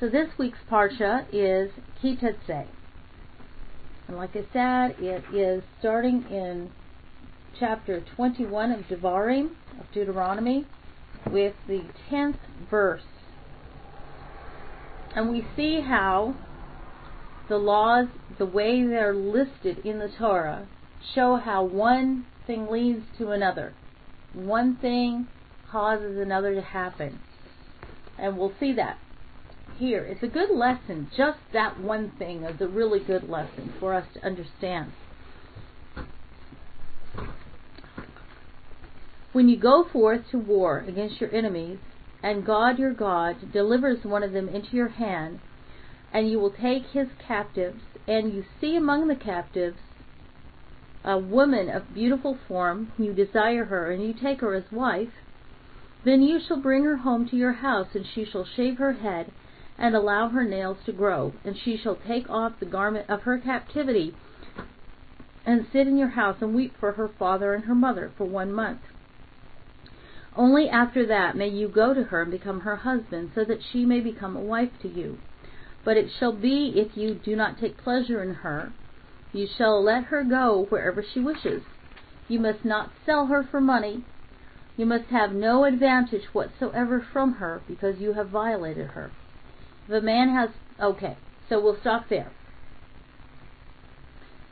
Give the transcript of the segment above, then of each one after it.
So this week's Parsha is Ki Teitzei. And like I said, it is starting in chapter 21 of Devarim, of Deuteronomy, with the 10th verse. And we see how the laws, the way they're listed in the Torah, show how one thing leads to another. One thing causes another to happen. And we'll see that here. It's a good lesson. Just that one thing is a really good lesson for us to understand. When you go forth to war against your enemies, and God your God delivers one of them into your hand, and you will take his captives, and you see among the captives a woman of beautiful form, you desire her, and you take her as wife, then you shall bring her home to your house, and she shall shave her head, and allow her nails to grow, and she shall take off the garment of her captivity, and sit in your house and weep for her father and her mother for one month. Only after that may you go to her and become her husband, so that she may become a wife to you. But it shall be if you do not take pleasure in her, you shall let her go wherever she wishes. You must not sell her for money. You must have no advantage whatsoever from her because you have violated her. If a man has, okay, so we'll stop there.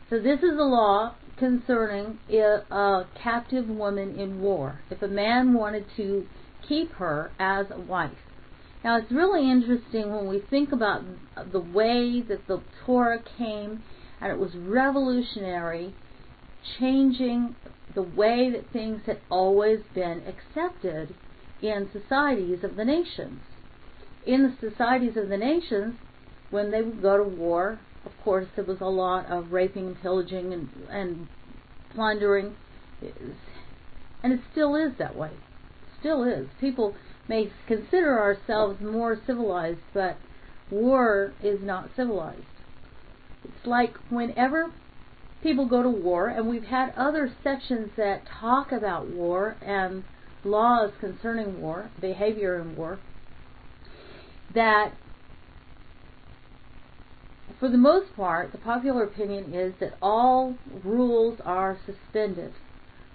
So this is the law concerning uh, a captive woman in war. If a man wanted to keep her as a wife. Now it's really interesting when we think about the way that the Torah came and it was revolutionary, changing the way that things had always been accepted in societies of the nations in the societies of the nations, when they would go to war, of course, there was a lot of raping and pillaging and, and plundering. And it still is that way. Still is. People may consider ourselves more civilized, but war is not civilized. It's like whenever people go to war, and we've had other sections that talk about war and laws concerning war, behavior in war, that for the most part, the popular opinion is that all rules are suspended.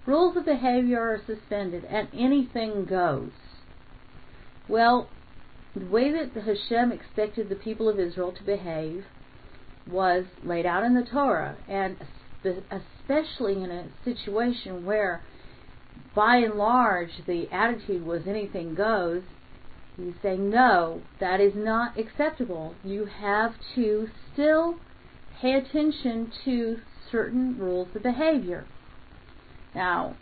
Rules of behavior are suspended and anything goes. Well, the way that the Hashem expected the people of Israel to behave was laid out in the Torah, and especially in a situation where, by and large, the attitude was anything goes, He's saying, no, that is not acceptable. You have to still pay attention to certain rules of behavior. Now,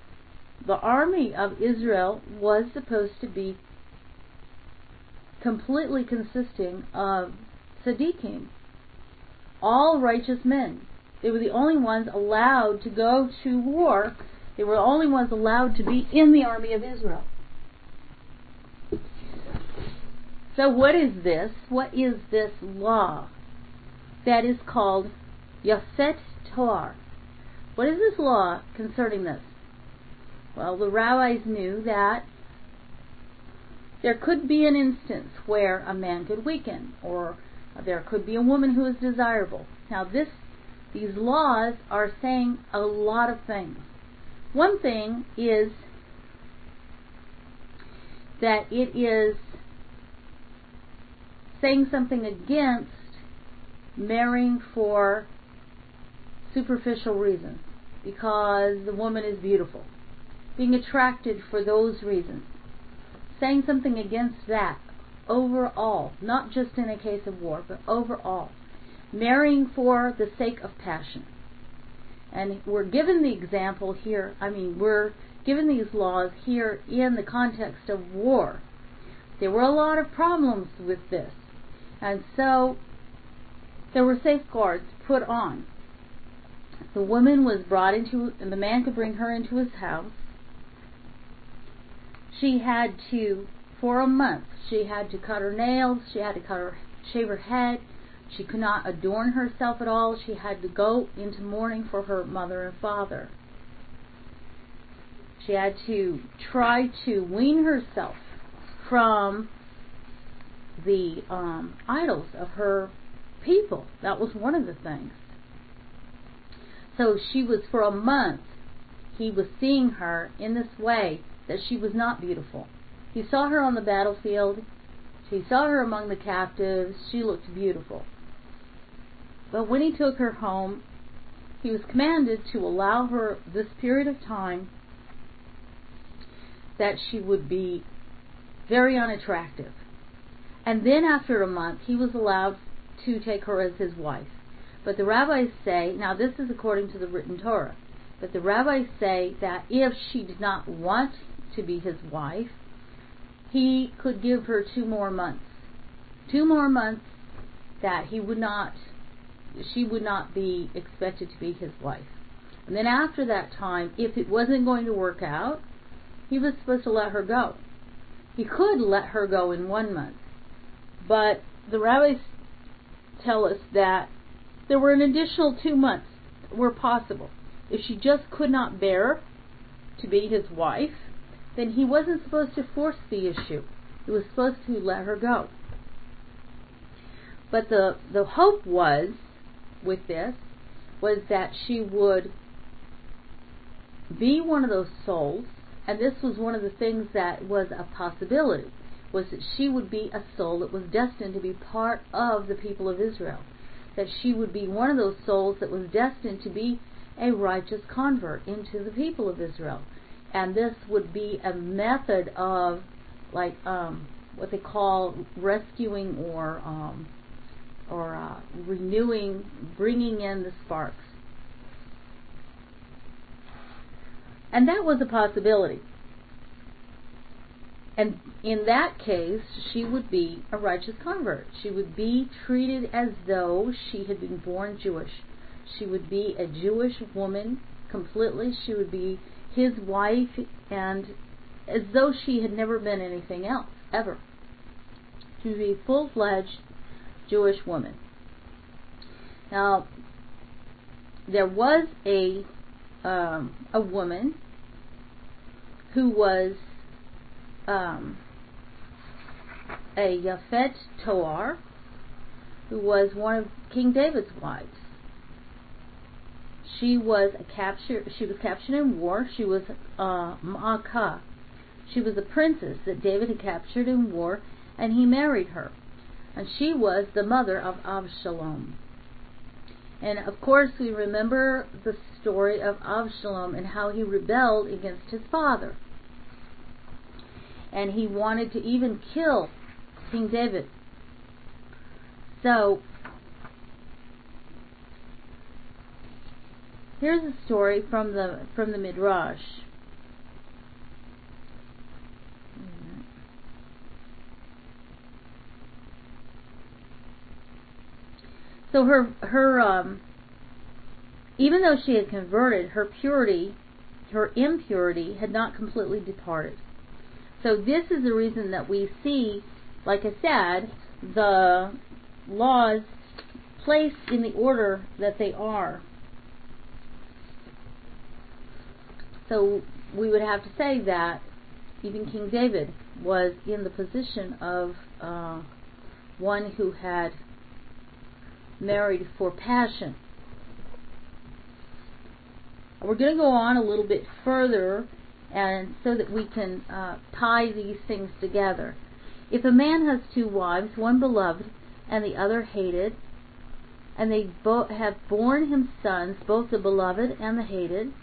the army of Israel was supposed to be completely consisting of tzaddikim, all righteous men. They were the only ones allowed to go to war. They were the only ones allowed to be in the army of Israel. So what is this? What is this law that is called Yafet Toar? What is this law concerning this? Well, the rabbis knew that there could be an instance where a man could weaken, or there could be a woman who is desirable. Now, this, these laws are saying a lot of things. One thing is that it is saying something against marrying for superficial reasons because the woman is beautiful, being attracted for those reasons, saying something against that overall, not just in a case of war, but overall, marrying for the sake of passion. And we're given the example here, I mean, we're given these laws here in the context of war. There were a lot of problems with this. And so there were safeguards put on. The woman was brought into, and the man could bring her into his house. She had to, for a month, she had to cut her nails, she had to cut her, shave her head, she could not adorn herself at all, she had to go into mourning for her mother and father. She had to try to wean herself from the um, idols of her people. That was one of the things. So she was for a month. He was seeing her in this way that she was not beautiful. He saw her on the battlefield. He saw her among the captives. She looked beautiful. But when he took her home, he was commanded to allow her this period of time that she would be very unattractive. And then after a month, he was allowed to take her as his wife. But the rabbis say, now this is according to the written Torah, but the rabbis say that if she did not want to be his wife, he could give her two more months. Two more months that he would not, she would not be expected to be his wife. And then after that time, if it wasn't going to work out, he was supposed to let her go. He could let her go in one month. But the rabbis tell us that there were an additional two months were possible. If she just could not bear to be his wife, then he wasn't supposed to force the issue. He was supposed to let her go. But the the hope was with this was that she would be one of those souls, and this was one of the things that was a possibility, was that she would be a soul that was destined to be part of the people of Israel. That she would be one of those souls that was destined to be a righteous convert into the people of Israel and this would be a method of like um, what they call rescuing or um, or uh, renewing, bringing in the sparks. And that was a possibility. And in that case, she would be a righteous convert. She would be treated as though she had been born Jewish. She would be a Jewish woman completely. She would be his wife and as though she had never been anything else, ever. To be a full fledged Jewish woman. Now, there was a um, a woman who was um, a Yafet Toar, who was one of King David's wives. She was a capture. She was captured in war. She was uh, Maakah. She was a princess that David had captured in war, and he married her. And she was the mother of Avshalom. And of course, we remember the story of Avshalom and how he rebelled against his father. And he wanted to even kill King David. So Here's a story from the from the Midrash. So her her um, even though she had converted, her purity, her impurity had not completely departed. So this is the reason that we see, like I said, the laws placed in the order that they are. So we would have to say that even King David was in the position of uh, one who had married for passion. We're going to go on a little bit further and so that we can uh, tie these things together. If a man has two wives, one beloved and the other hated, and they both have borne him sons, both the beloved and the hated,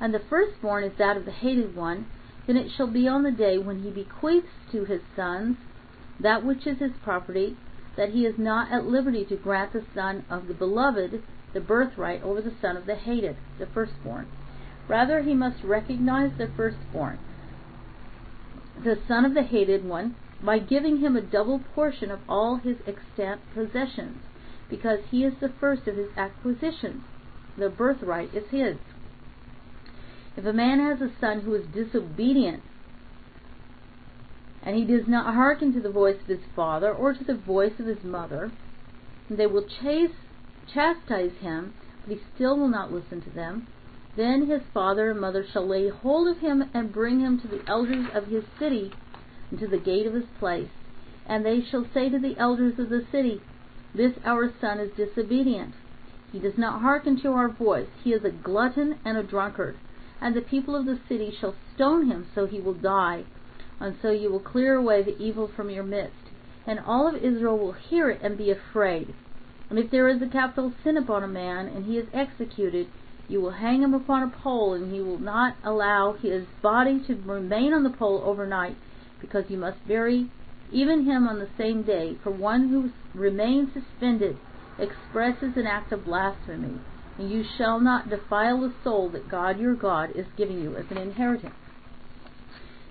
and the firstborn is that of the hated one, then it shall be on the day when he bequeaths to his sons that which is his property, that he is not at liberty to grant the son of the beloved the birthright over the son of the hated, the firstborn. Rather, he must recognize the firstborn, the son of the hated one, by giving him a double portion of all his extant possessions, because he is the first of his acquisitions. The birthright is his. If a man has a son who is disobedient, and he does not hearken to the voice of his father or to the voice of his mother, and they will chase, chastise him, but he still will not listen to them. Then his father and mother shall lay hold of him and bring him to the elders of his city and to the gate of his place. And they shall say to the elders of the city, This our son is disobedient. He does not hearken to our voice. He is a glutton and a drunkard. And the people of the city shall stone him, so he will die. And so you will clear away the evil from your midst. And all of Israel will hear it and be afraid. And if there is a capital sin upon a man, and he is executed, you will hang him upon a pole, and you will not allow his body to remain on the pole overnight, because you must bury even him on the same day. For one who remains suspended expresses an act of blasphemy, and you shall not defile the soul that God your God is giving you as an inheritance.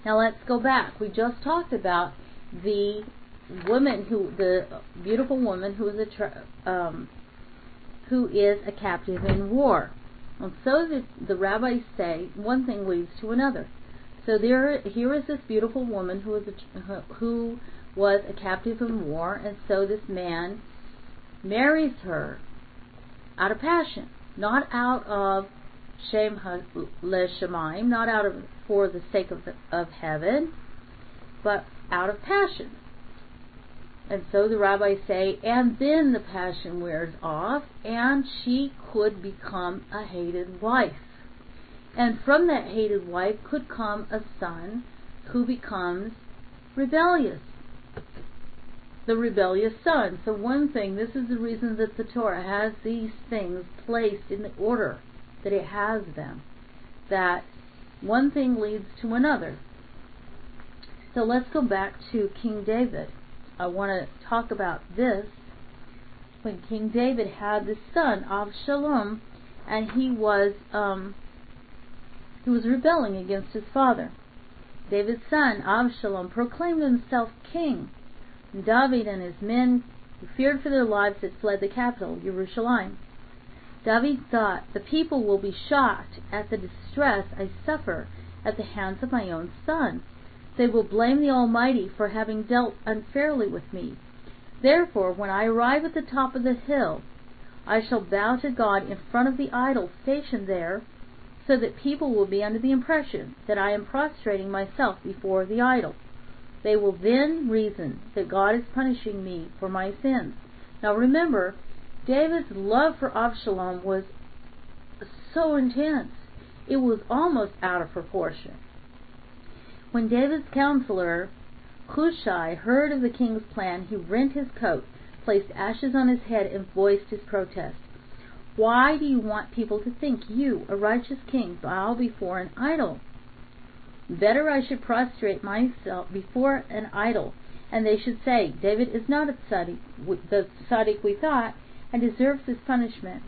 Now let's go back. We just talked about the woman who, the beautiful woman who is a um, who is a captive in war. And so the, the rabbis say one thing leads to another. So there, here is this beautiful woman who was a, who was a captive in war, and so this man marries her out of passion, not out of shem leshemaim, not out of for the sake of the, of heaven, but out of passion. And so the rabbis say, and then the passion wears off, and she could become a hated wife. And from that hated wife could come a son who becomes rebellious. The rebellious son. So, one thing, this is the reason that the Torah has these things placed in the order that it has them. That one thing leads to another. So, let's go back to King David. I want to talk about this. When King David had this son, Avshalom, and he was um, he was rebelling against his father. David's son, Avshalom, proclaimed himself king. And David and his men, who feared for their lives, had fled the capital, Jerusalem. David thought, The people will be shocked at the distress I suffer at the hands of my own son. They will blame the Almighty for having dealt unfairly with me. Therefore, when I arrive at the top of the hill, I shall bow to God in front of the idol stationed there so that people will be under the impression that I am prostrating myself before the idol. They will then reason that God is punishing me for my sins. Now remember, David's love for Absalom was so intense, it was almost out of proportion. When David's counselor, Hushai, heard of the king's plan, he rent his coat, placed ashes on his head, and voiced his protest. Why do you want people to think you, a righteous king, bow before an idol? Better I should prostrate myself before an idol, and they should say, David is not the tzaddik we thought, and deserves this punishment,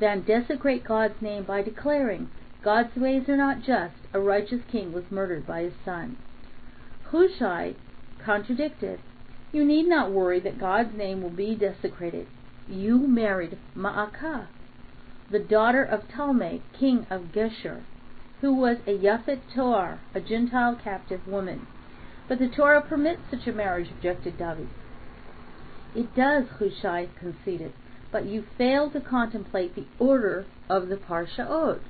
than desecrate God's name by declaring, God's ways are not just, a righteous king was murdered by his son. Hushai contradicted, You need not worry that God's name will be desecrated. You married Ma'akah, the daughter of Talmai, king of Geshur, who was a Yafet Toar, a Gentile captive woman. But the Torah permits such a marriage, objected David. It does, Hushai conceded, but you fail to contemplate the order of the Parshaot.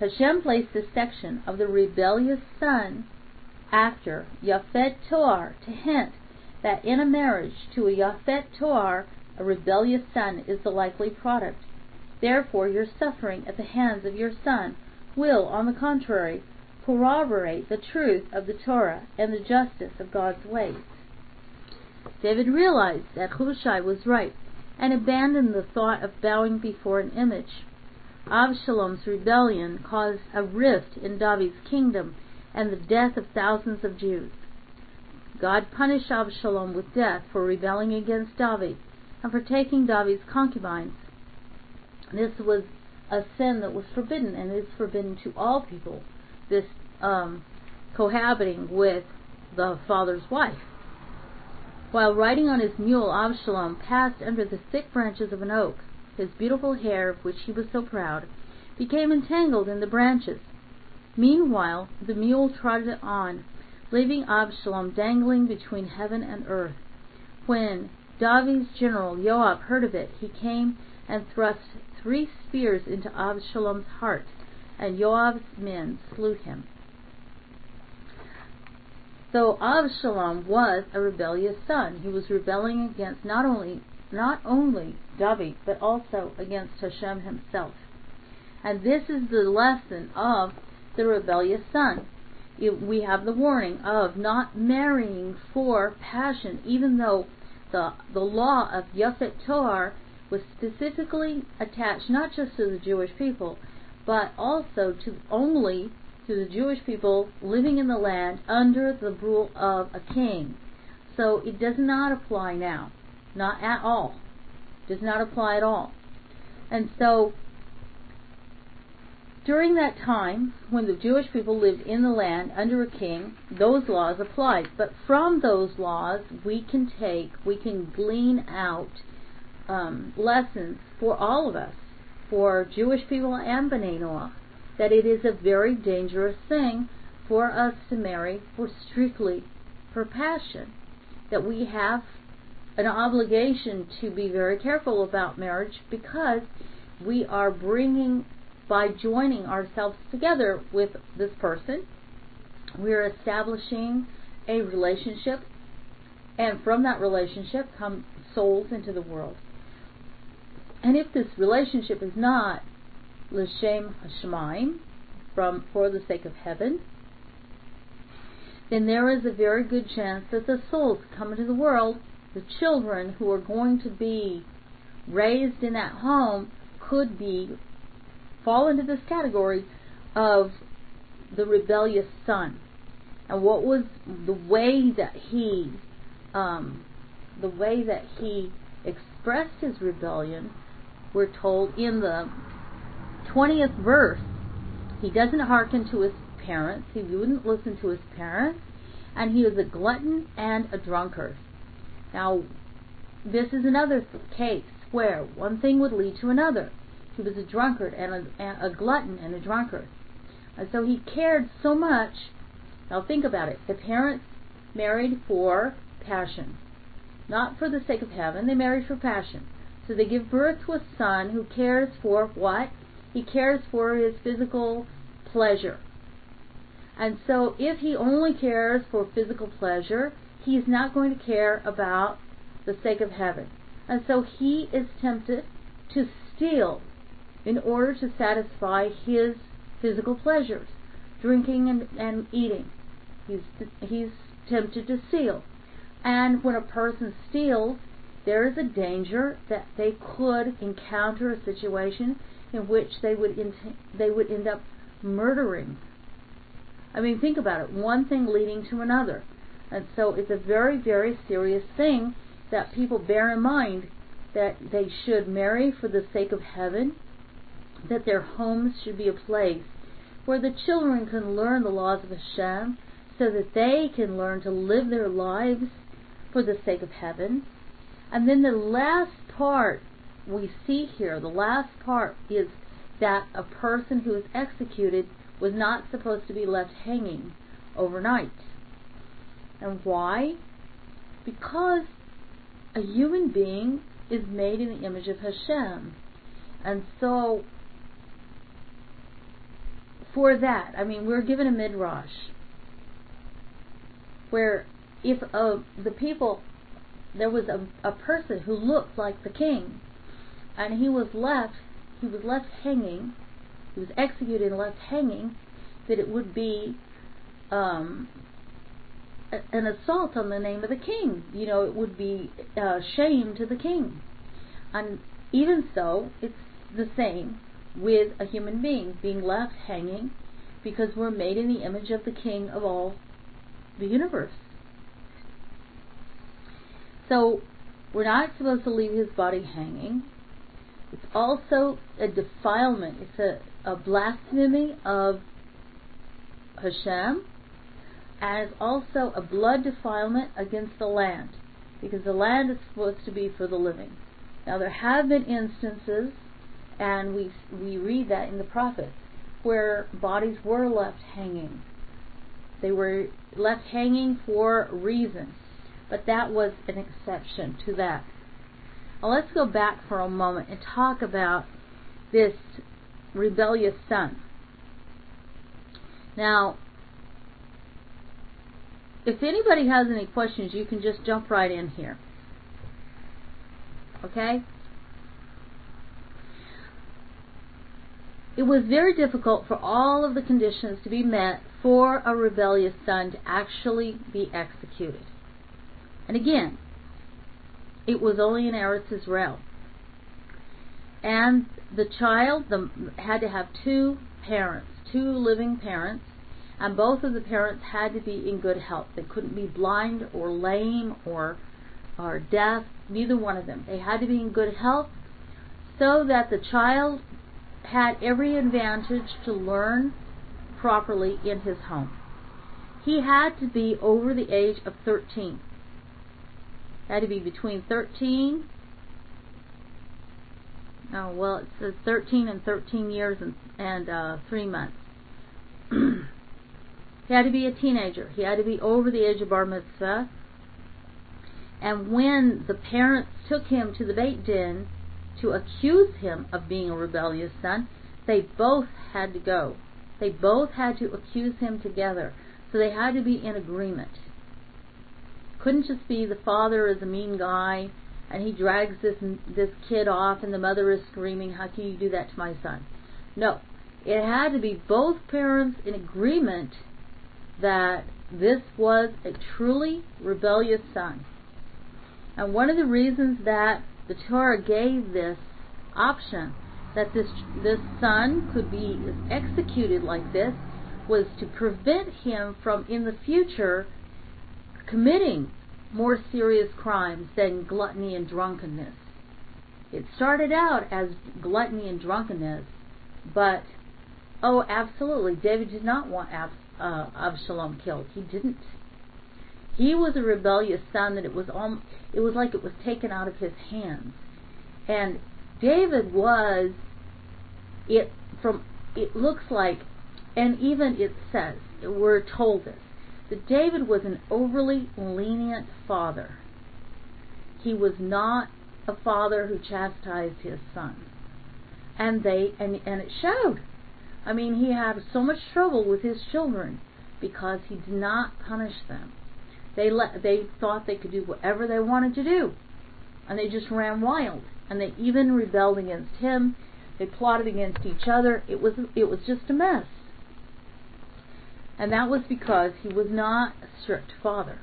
Hashem placed this section of the rebellious son after Yafet Toar to hint that in a marriage to a Yafet Toar a rebellious son is the likely product. Therefore, your suffering at the hands of your son will, on the contrary, corroborate the truth of the Torah and the justice of God's ways. David realized that Hushai was right and abandoned the thought of bowing before an image. Absalom's rebellion caused a rift in David's kingdom and the death of thousands of Jews. God punished Absalom with death for rebelling against David and for taking David's concubines. This was a sin that was forbidden, and is forbidden to all people. This um, cohabiting with the father's wife. While riding on his mule, Absalom passed under the thick branches of an oak. His beautiful hair, of which he was so proud, became entangled in the branches. Meanwhile, the mule trotted on, leaving Absalom dangling between heaven and earth. When David's general Joab heard of it. He came and thrust three spears into Absalom's heart, and Joab's men slew him. So Absalom was a rebellious son. He was rebelling against not only not only David, but also against Hashem himself. And this is the lesson of the rebellious son. We have the warning of not marrying for passion, even though the, the law of Yafet Toar was specifically attached not just to the Jewish people, but also to only to the Jewish people living in the land under the rule of a king. So it does not apply now. Not at all. Does not apply at all. And so during that time, when the Jewish people lived in the land under a king, those laws applied. But from those laws, we can take, we can glean out um, lessons for all of us, for Jewish people and B'nai Noah, that it is a very dangerous thing for us to marry for strictly for passion. That we have an obligation to be very careful about marriage because we are bringing by joining ourselves together with this person, we're establishing a relationship, and from that relationship come souls into the world. And if this relationship is not l'shem hashemaim, from for the sake of heaven, then there is a very good chance that the souls come into the world, the children who are going to be raised in that home could be fall into this category of the rebellious son. And what was the way that he, um, the way that he expressed his rebellion? We're told in the 20th verse, he doesn't hearken to his parents. He wouldn't listen to his parents, and he was a glutton and a drunkard. Now, this is another case where one thing would lead to another. He was a drunkard and a, a glutton and a drunkard. And so he cared so much. Now think about it. The parents married for passion, not for the sake of heaven. They married for passion. So they give birth to a son who cares for what? He cares for his physical pleasure. And so if he only cares for physical pleasure, he is not going to care about the sake of heaven. And so he is tempted to steal in order to satisfy his physical pleasures, drinking and, and eating. He's, he's tempted to steal. And when a person steals, there is a danger that they could encounter a situation in which they would they would end up murdering. I mean, think about it. One thing leading to another. And so it's a very, very serious thing that people bear in mind that they should marry for the sake of heaven that their homes should be a place where the children can learn the laws of Hashem so that they can learn to live their lives for the sake of heaven. And then the last part we see here, the last part is that a person who is executed was not supposed to be left hanging overnight. And why? Because a human being is made in the image of Hashem. And so for that. I mean, we're given a midrash where if uh, the people, there was a, a person who looked like the king, and he was left, he was left hanging, he was executed and left hanging, that it would be um, an assault on the name of the king. You know, it would be uh, shame to the king. And even so, it's the same with a human being being left hanging because we're made in the image of the King of all the universe. So we're not supposed to leave his body hanging. It's also a defilement. It's a, a blasphemy of Hashem, it's also a blood defilement against the land, because the land is supposed to be for the living. Now there have been instances and we we read that in the prophets where bodies were left hanging. They were left hanging for reason, but that was an exception to that. Now let's go back for a moment and talk about this rebellious son. Now, if anybody has any questions, you can just jump right in here. Okay? It was very difficult for all of the conditions to be met for a rebellious son to actually be executed. And again, it was only in Eretz Israel. And the child the, had to have two parents, two living parents, and both of the parents had to be in good health. They couldn't be blind or lame or or deaf, neither one of them. They had to be in good health so that the child had every advantage to learn properly in his home. He had to be over the age of 13. Had to be between 13 Oh well, it says 13 and 13 years and and uh, three months. he had to be a teenager. He had to be over the age of bar mitzvah. And when the parents took him to the Beit Din to accuse him of being a rebellious son, they both had to go. They both had to accuse him together. So they had to be in agreement. Couldn't just be the father is a mean guy and he drags this this kid off and the mother is screaming, "How can you do that to my son?" No. It had to be both parents in agreement that this was a truly rebellious son. And one of the reasons that the Torah gave this option that this this son could be executed like this was to prevent him from in the future committing more serious crimes than gluttony and drunkenness. It started out as gluttony and drunkenness, but oh, absolutely, David did not want Ab, uh, Absalom killed. He didn't. He was a rebellious son that it was all, it was like it was taken out of his hands, and David was it from it looks like, and even it says we're told this that David was an overly lenient father. He was not a father who chastised his son. And they and, and it showed. I mean, he had so much trouble with his children because he did not punish them. They let they thought they could do whatever they wanted to do. And they just ran wild. And they even rebelled against him. They plotted against each other. It was it was just a mess. And that was because he was not a strict father.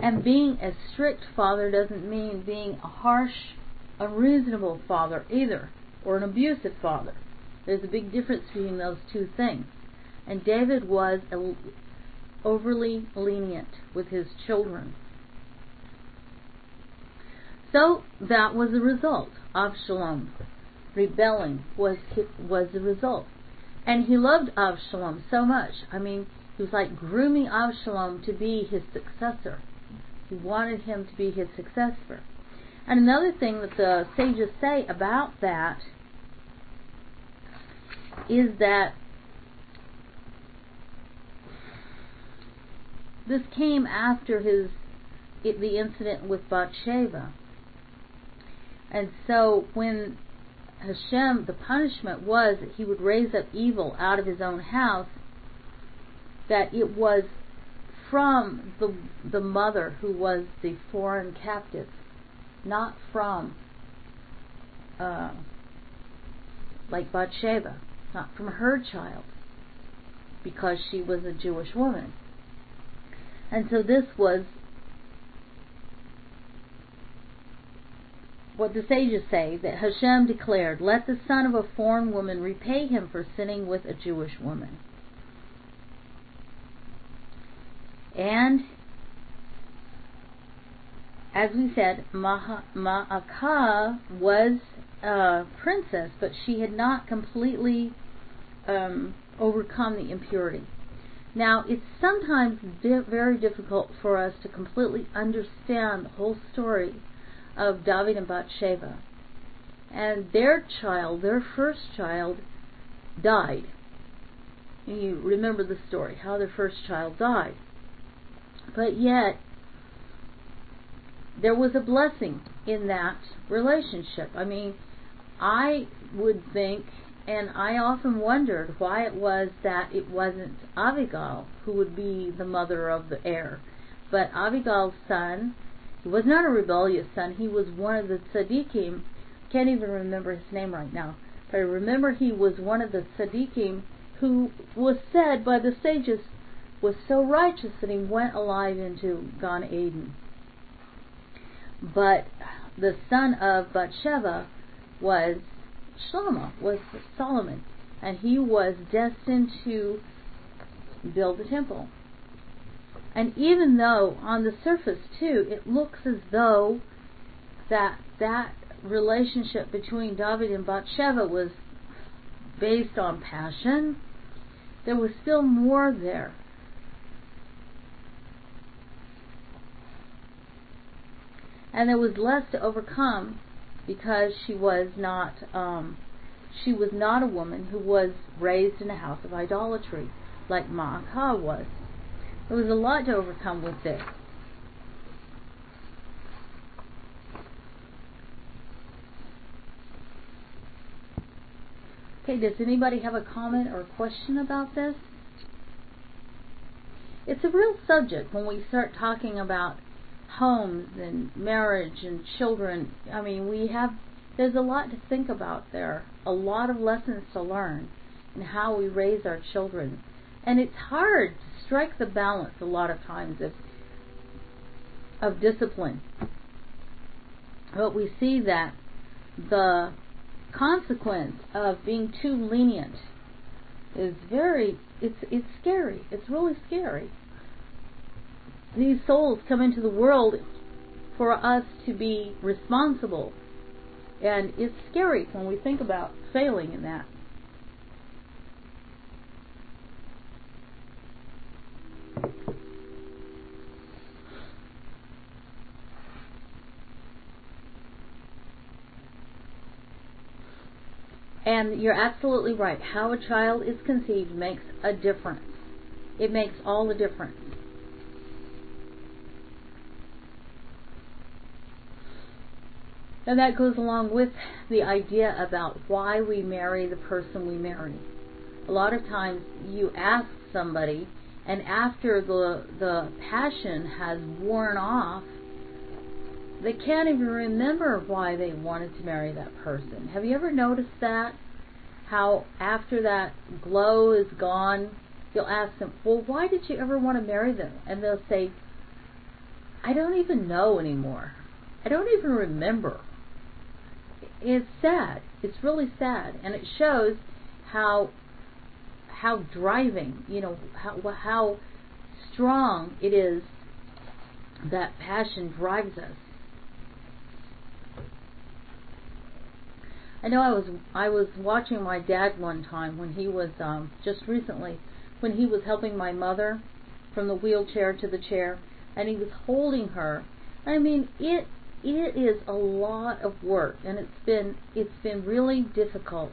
And being a strict father doesn't mean being a harsh, unreasonable father either, or an abusive father. There's a big difference between those two things. And David was overly lenient with his children. So that was the result. Absalom rebelling was was the result. And he loved Avshalom so much. I mean, he was like grooming Avshalom to be his successor. He wanted him to be his successor. And another thing that the sages say about that is that this came after his the incident with Bathsheba. And so when Hashem, the punishment was that he would raise up evil out of his own house, that it was from the, the mother who was the foreign captive, not from, uh, like Bathsheba, not from her child, because she was a Jewish woman. And so this was what the sages say that Hashem declared, Let the son of a foreign woman repay him for sinning with a Jewish woman. And as we said, Ma'akah was a princess, but she had not completely um, overcome the impurity. Now, it's sometimes very difficult for us to completely understand the whole story of David and Bathsheba. And their child, their first child, died. And you remember the story, how their first child died. But yet, there was a blessing in that relationship. I mean, I would think and I often wondered why it was that it wasn't Abigail who would be the mother of the heir. But Abigail's son, he was not a rebellious son, he was one of the tzaddikim, can't even remember his name right now, but I remember he was one of the tzaddikim who was said by the sages was so righteous that he went alive into Gan Eden. But the son of Bathsheba was Shlomo, was Solomon, and he was destined to build the temple. And even though on the surface too, it looks as though that that relationship between David and Bathsheba was based on passion, there was still more there. And there was less to overcome because she was not um, she was not a woman who was raised in a house of idolatry like Maacah was. There was a lot to overcome with this. Okay, does anybody have a comment or a question about this? It's a real subject when we start talking about homes and marriage and children. I mean, we have there's a lot to think about there, a lot of lessons to learn in how we raise our children. And it's hard to strike the balance a lot of times of of discipline. But we see that the consequence of being too lenient is very it's it's scary. It's really scary these souls come into the world for us to be responsible. And it's scary when we think about failing in that. And you're absolutely right. How a child is conceived makes a difference. It makes all the difference. And that goes along with the idea about why we marry the person we marry. A lot of times you ask somebody, and after the, the passion has worn off, they can't even remember why they wanted to marry that person. Have you ever noticed that? How after that glow is gone, you'll ask them, Well, why did you ever want to marry them? And they'll say, I don't even know anymore. I don't even remember it's sad. It's really sad, and it shows how how driving, you know, how how strong it is that passion drives us. I know I was I was watching my dad one time when he was um, just recently when he was helping my mother from the wheelchair to the chair, and he was holding her. I mean, it it is a lot of work and it's been it's been really difficult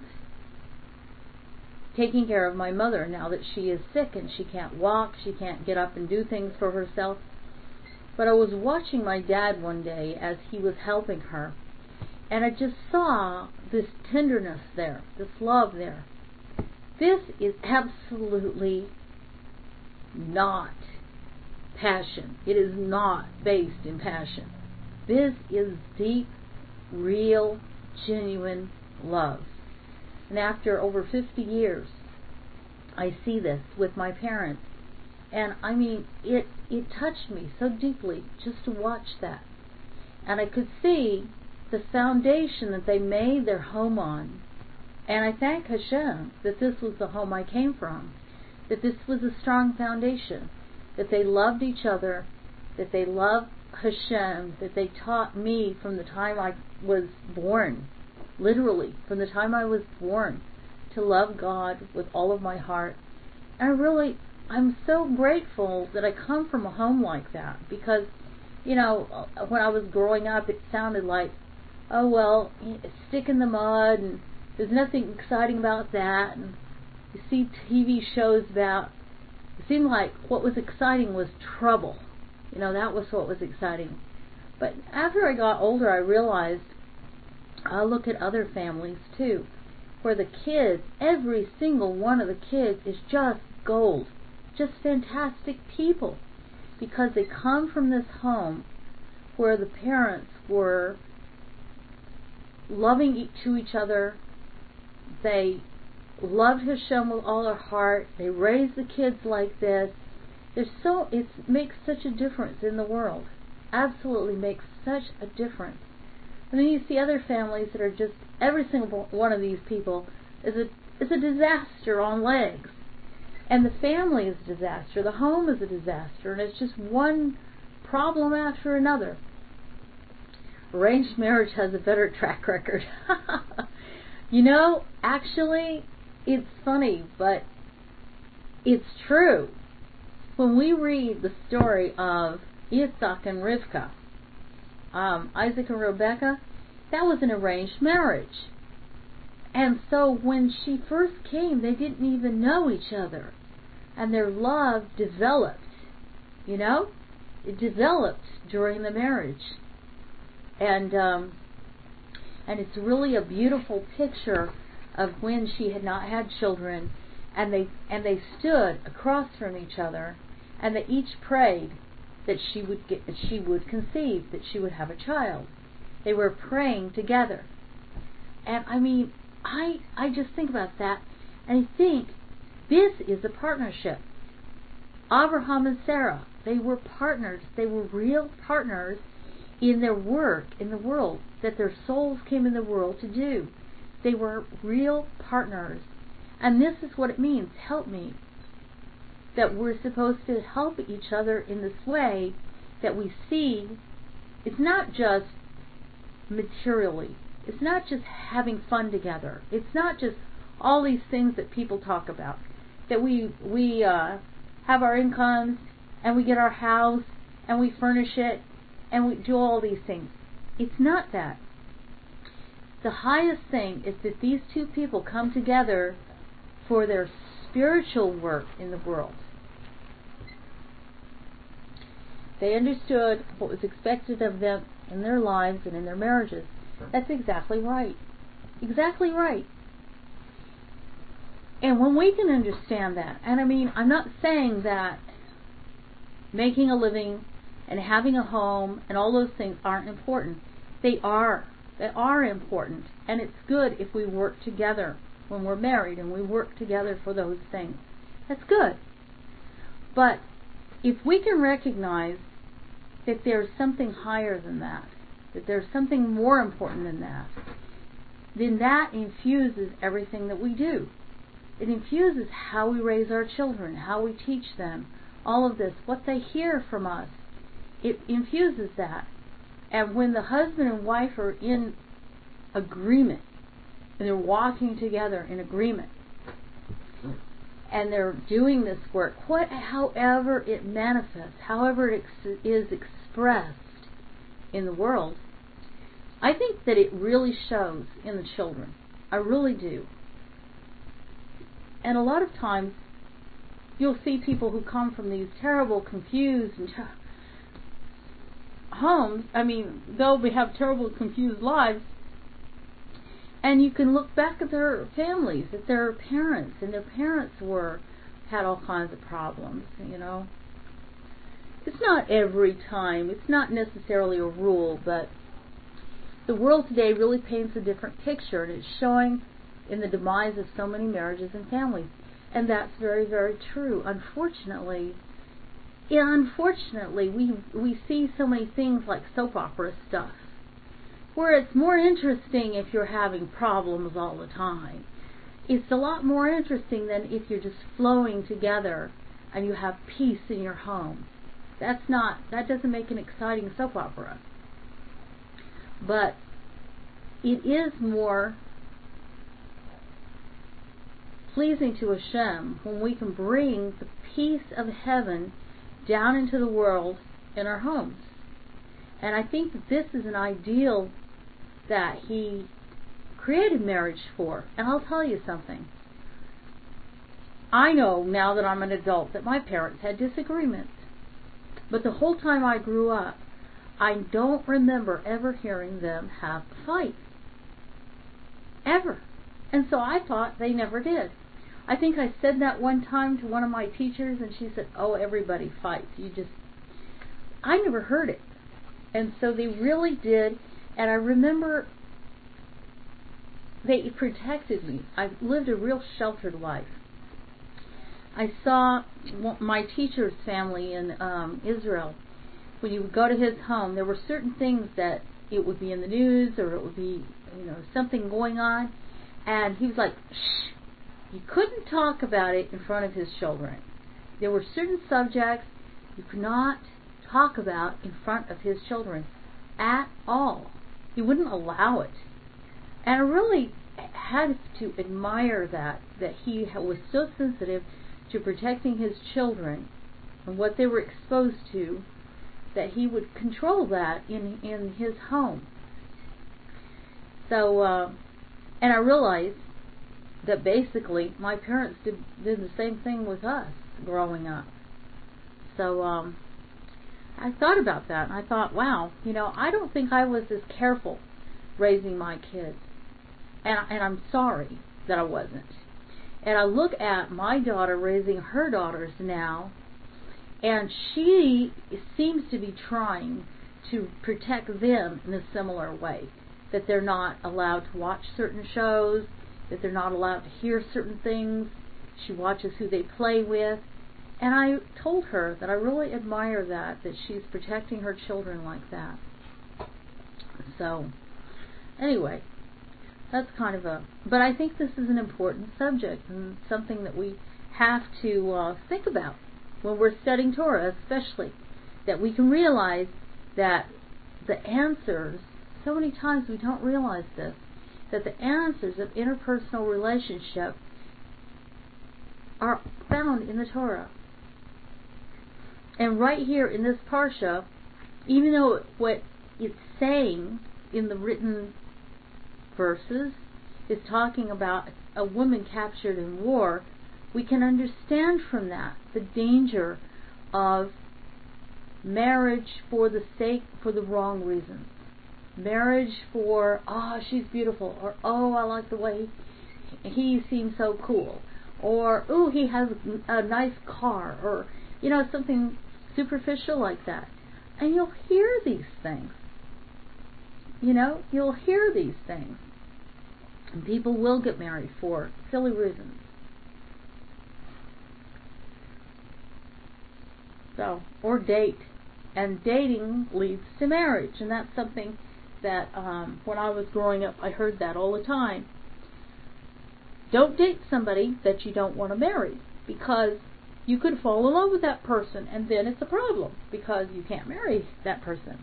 taking care of my mother now that she is sick and she can't walk, she can't get up and do things for herself. But I was watching my dad one day as he was helping her and I just saw this tenderness there, this love there. This is absolutely not passion. It is not based in passion. This is deep, real, genuine love. And after over 50 years, I see this with my parents. And I mean, it, it touched me so deeply just to watch that. And I could see the foundation that they made their home on. And I thank Hashem that this was the home I came from, that this was a strong foundation, that they loved each other, that they loved Hashem that they taught me from the time I was born, literally, from the time I was born, to love God with all of my heart. And I really, I'm so grateful that I come from a home like that because, you know, when I was growing up, it sounded like, oh, well, stick in the mud and there's nothing exciting about that. And you see TV shows about, it seemed like what was exciting was trouble you know, that was what was exciting. But after I got older, I realized I look at other families too. where the kids, every single one of the kids is just gold, just fantastic people because they come from this home where the parents were loving to each other. They loved Hashem with all their heart. They raised the kids like this. There's so it makes such a difference in the world. Absolutely makes such a difference. And then you see other families that are just every single one of these people is a is a disaster on legs. And the family is a disaster, the home is a disaster, and it's just one problem after another. Arranged marriage has a better track record. you know, actually, it's funny, but it's true. When we read the story of Isaac and Rivka, um, Isaac and Rebecca, that was an arranged marriage. And so when she first came, they didn't even know each other and their love developed. You know, it developed during the marriage, and um, and it's really a beautiful picture of when she had not had children, and they and they stood across from each other, and they each prayed that she would get that she would conceive, that she would have a child. They were praying together, and I mean, I I just think about that, and I think this is a partnership. Abraham and Sarah, they were partners. They were real partners in their work in the world that their souls came in the world to do. They were real partners. And this is what it means help me. That we're supposed to help each other in this way that we see it's not just materially, it's not just having fun together, it's not just all these things that people talk about that we we uh, have our incomes and we get our house and we furnish it and we do all these things. It's not that. The highest thing is that these two people come together for their spiritual work in the world. They understood what was expected of them in their lives and in their marriages. That's exactly right. Exactly right. And when we can understand that, and I mean, I'm not saying that making a living and having a home and all those things aren't important. They are. They are important. And it's good if we work together when we're married and we work together for those things. That's good. But if we can recognize that there's something higher than that, that there's something more important than that, then that infuses everything that we do. It infuses how we raise our children, how we teach them, all of this, what they hear from us. It infuses that. And when the husband and wife are in agreement, and they're walking together in agreement, and they're doing this work, what, however it manifests, however it ex- is expressed in the world, I think that it really shows in the children. I really do. And a lot of times, you'll see people who come from these terrible, confused homes. I mean, they'll have terrible, confused lives. And you can look back at their families, at their parents, and their parents were had all kinds of problems. You know, it's not every time. It's not necessarily a rule, but the world today really paints a different picture, and it's showing in the demise of so many marriages and families. And that's very, very true. Unfortunately, yeah, unfortunately, we we see so many things like soap opera stuff, where it's more interesting if you're having problems all the time. It's a lot more interesting than if you're just flowing together and you have peace in your home. That's not that doesn't make an exciting soap opera. But it is more pleasing to Hashem when we can bring the peace of heaven down into the world in our homes. And I think that this is an ideal that He created marriage for. And I'll tell you something. I know now that I'm an adult that my parents had disagreements. But the whole time I grew up, I don't remember ever hearing them have a fight. Ever. And so I thought they never did. I think I said that one time to one of my teachers, and she said, "Oh, everybody fights. You just." I never heard it, and so they really did. And I remember they protected me. I lived a real sheltered life. I saw my teacher's family in um, Israel. When you would go to his home, there were certain things that it would be in the news or it would be, you know, something going on, and he was like, "Shh." You couldn't talk about it in front of his children. There were certain subjects you could not talk about in front of his children at all. He wouldn't allow it. And I really had to admire that, that he was so sensitive to protecting his children and what they were exposed to, that he would control that in in his home. So, uh, and I realized that basically my parents did did the same thing with us growing up. So, um, I thought about that and I thought, wow, you know, I don't think I was as careful raising my kids, and and I'm sorry that I wasn't. And I look at my daughter raising her daughters now, and she seems to be trying to protect them in a similar way. That they're not allowed to watch certain shows, that they're not allowed to hear certain things. She watches who they play with. And I told her that I really admire that, that she's protecting her children like that. So, anyway, that's kind of a. But I think this is an important subject and something that we have to uh, think about when we're studying Torah, especially that we can realize that the answers. So many times we don't realize this that the answers of interpersonal relationship are found in the Torah. And right here in this parsha, even though what it's saying in the written verses is talking about a woman captured in war, we can understand from that the danger of marriage for the sake for the wrong reasons. Marriage for oh she's beautiful or oh I like the way he, he seems so cool or oh he has a nice car or you know something superficial like that. And you'll hear these things. You know, you'll hear these things. And people will get married for silly reasons. So, or date. And dating leads to marriage. And that's something that um, when I was growing up, I heard that all the time. Don't date somebody that you don't want to marry because you could fall in love with that person and then it's a problem because you can't marry that person.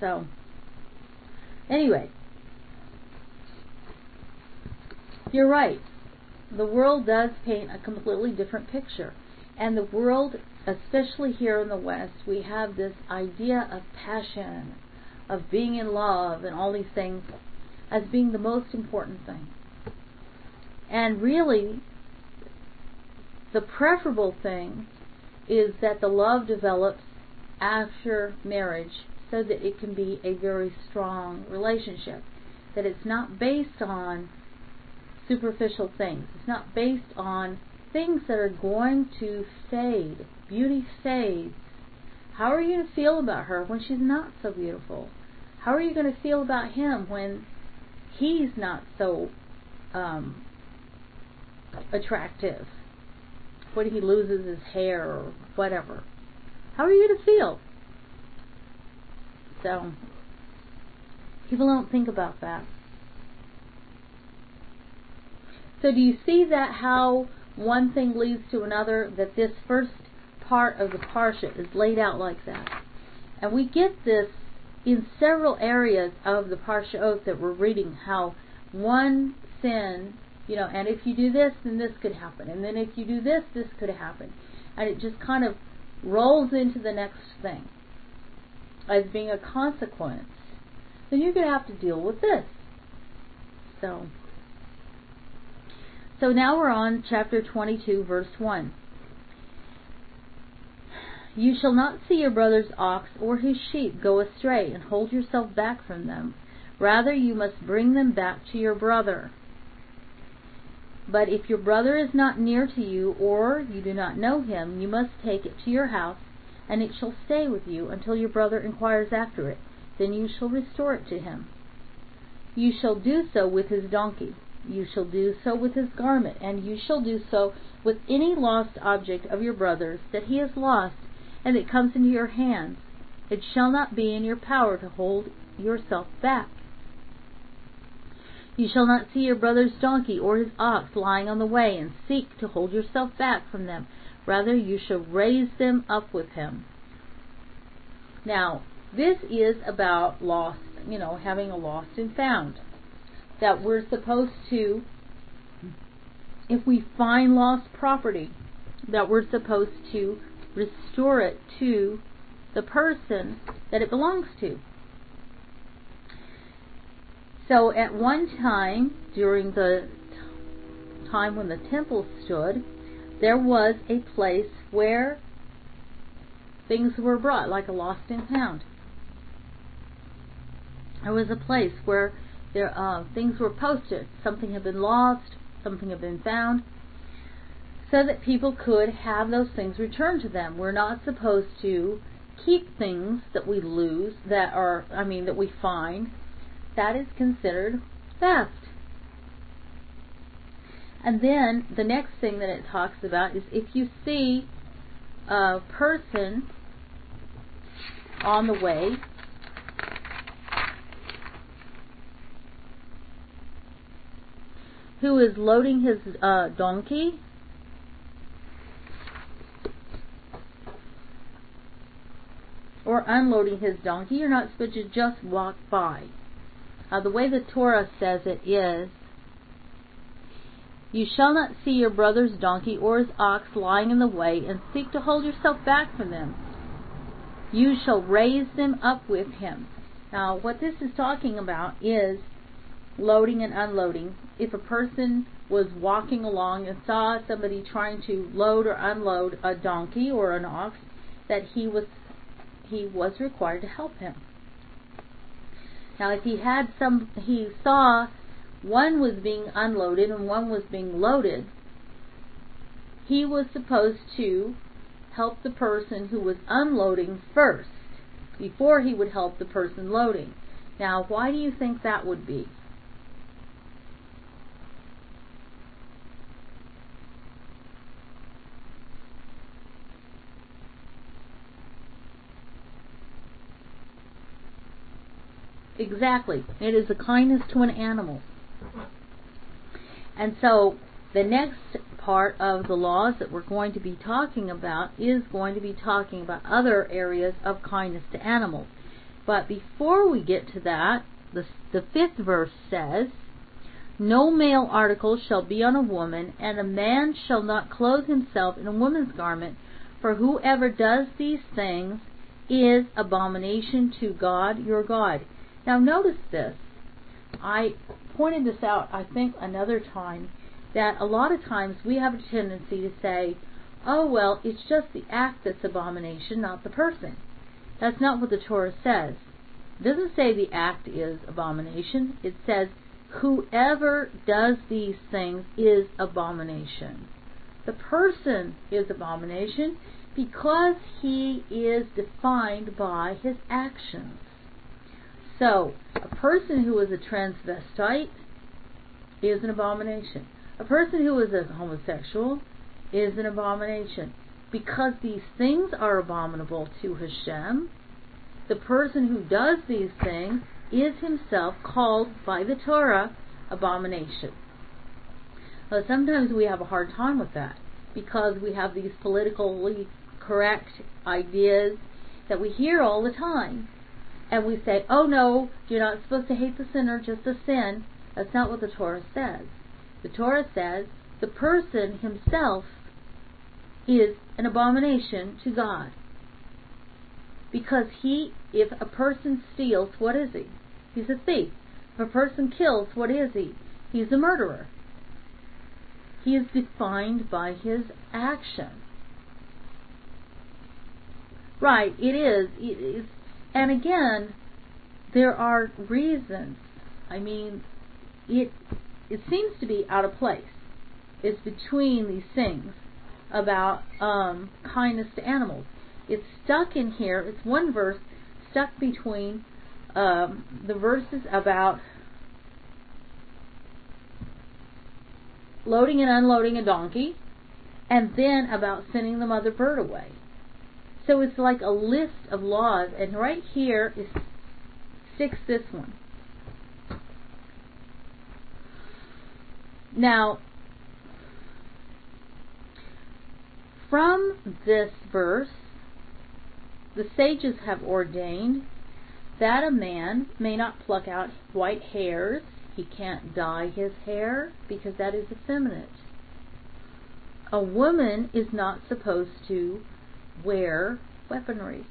So, anyway, you're right. The world does paint a completely different picture. And the world, especially here in the West, we have this idea of passion, of being in love, and all these things as being the most important thing. And really, the preferable thing is that the love develops after marriage so that it can be a very strong relationship. That it's not based on superficial things. It's not based on things that are going to fade. Beauty fades. How are you going to feel about her when she's not so beautiful? How are you going to feel about him when he's not so um, attractive? When he loses his hair or whatever. How are you going to feel? So, people don't think about that. So, do you see that how one thing leads to another? That this first part of the Parsha is laid out like that. And we get this in several areas of the Parsha Oath that we're reading, how one sin you know, and if you do this, then this could happen, and then if you do this, this could happen, and it just kind of rolls into the next thing as being a consequence. Then you're going to have to deal with this. So, so now we're on chapter 22, verse 1. You shall not see your brother's ox or his sheep go astray, and hold yourself back from them Rather, you must bring them back to your brother. But if your brother is not near to you, or you do not know him, you must take it to your house, and it shall stay with you until your brother inquires after it. Then you shall restore it to him. You shall do so with his donkey. You shall do so with his garment, and you shall do so with any lost object of your brother's that he has lost, and that comes into your hands. It shall not be in your power to hold yourself back. You shall not see your brother's donkey or his ox lying on the way, and seek to hold yourself back from them. Rather, you shall raise them up with him. Now, this is about lost, you know, having a lost and found. That we're supposed to, if we find lost property, that we're supposed to restore it to the person that it belongs to. So at one time, during the time when the temple stood, there was a place where things were brought, like a lost and found. There was a place where there uh, things were posted. Something had been lost, something had been found, so that people could have those things returned to them. We're not supposed to keep things that we lose, that are, I mean, that we find, that is considered theft. And then the next thing that it talks about is if you see a person on the way who is loading his uh, donkey or unloading his donkey, you're not supposed to just walk by. Uh, the way the Torah says it is, You shall not see your brother's donkey or his ox lying in the way, and seek to hold yourself back from them. You shall raise them up with him. Now, what this is talking about is loading and unloading. If a person was walking along and saw somebody trying to load or unload a donkey or an ox, that he was he was required to help him. Now, if he had some, he saw one was being unloaded and one was being loaded, he was supposed to help the person who was unloading first before he would help the person loading. Now, why do you think that would be? Exactly. It is a kindness to an animal. And so the next part of the laws that we're going to be talking about is going to be talking about other areas of kindness to animals. But before we get to that, the, the fifth verse says, No male article shall be on a woman, and a man shall not clothe himself in a woman's garment, for whoever does these things is abomination to God your God. Now notice this. I pointed this out, I think, another time, that a lot of times we have a tendency to say, oh, well, it's just the act that's abomination, not the person. That's not what the Torah says. It doesn't say the act is abomination. It says, whoever does these things is abomination. The person is abomination because he is defined by his actions. So, a person who is a transvestite is an abomination. A person who is a homosexual is an abomination. Because these things are abominable to Hashem, the person who does these things is himself called by the Torah abomination. But sometimes we have a hard time with that because we have these politically correct ideas that we hear all the time and we say, oh no, you're not supposed to hate the sinner, just the sin. That's not what the Torah says. The Torah says the person himself is an abomination to God. Because he, if a person steals, what is he? He's a thief. If a person kills, what is he? He's a murderer. He is defined by his action. Right, it is. It is and again, there are reasons I mean, it it seems to be out of place. It's between these things about um, kindness to animals. It's stuck in here. It's one verse stuck between um, the verses about loading and unloading a donkey, and then about sending the mother bird away. So it's like a list of laws, and right here is six this one. Now, from this verse, the sages have ordained that a man may not pluck out white hairs. He can't dye his hair because that is effeminate. A woman is not supposed to wear weaponry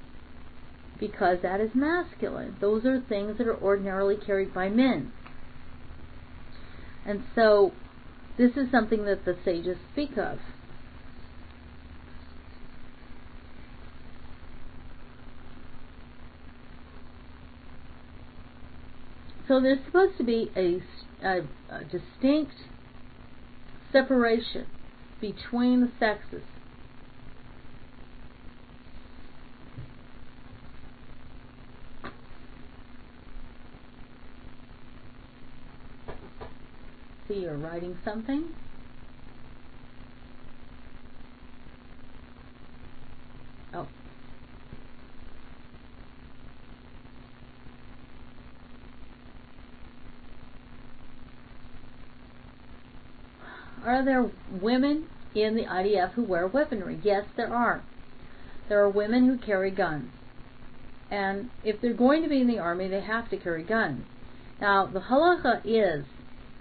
because that is masculine. Those are things that are ordinarily carried by men. And so this is something that the sages speak of. So there's supposed to be a, a, a distinct separation between the sexes. See, you're writing something. Oh. Are there women in the IDF who wear weaponry? Yes, there are. There are women who carry guns. And if they're going to be in the army, they have to carry guns. Now, the halacha is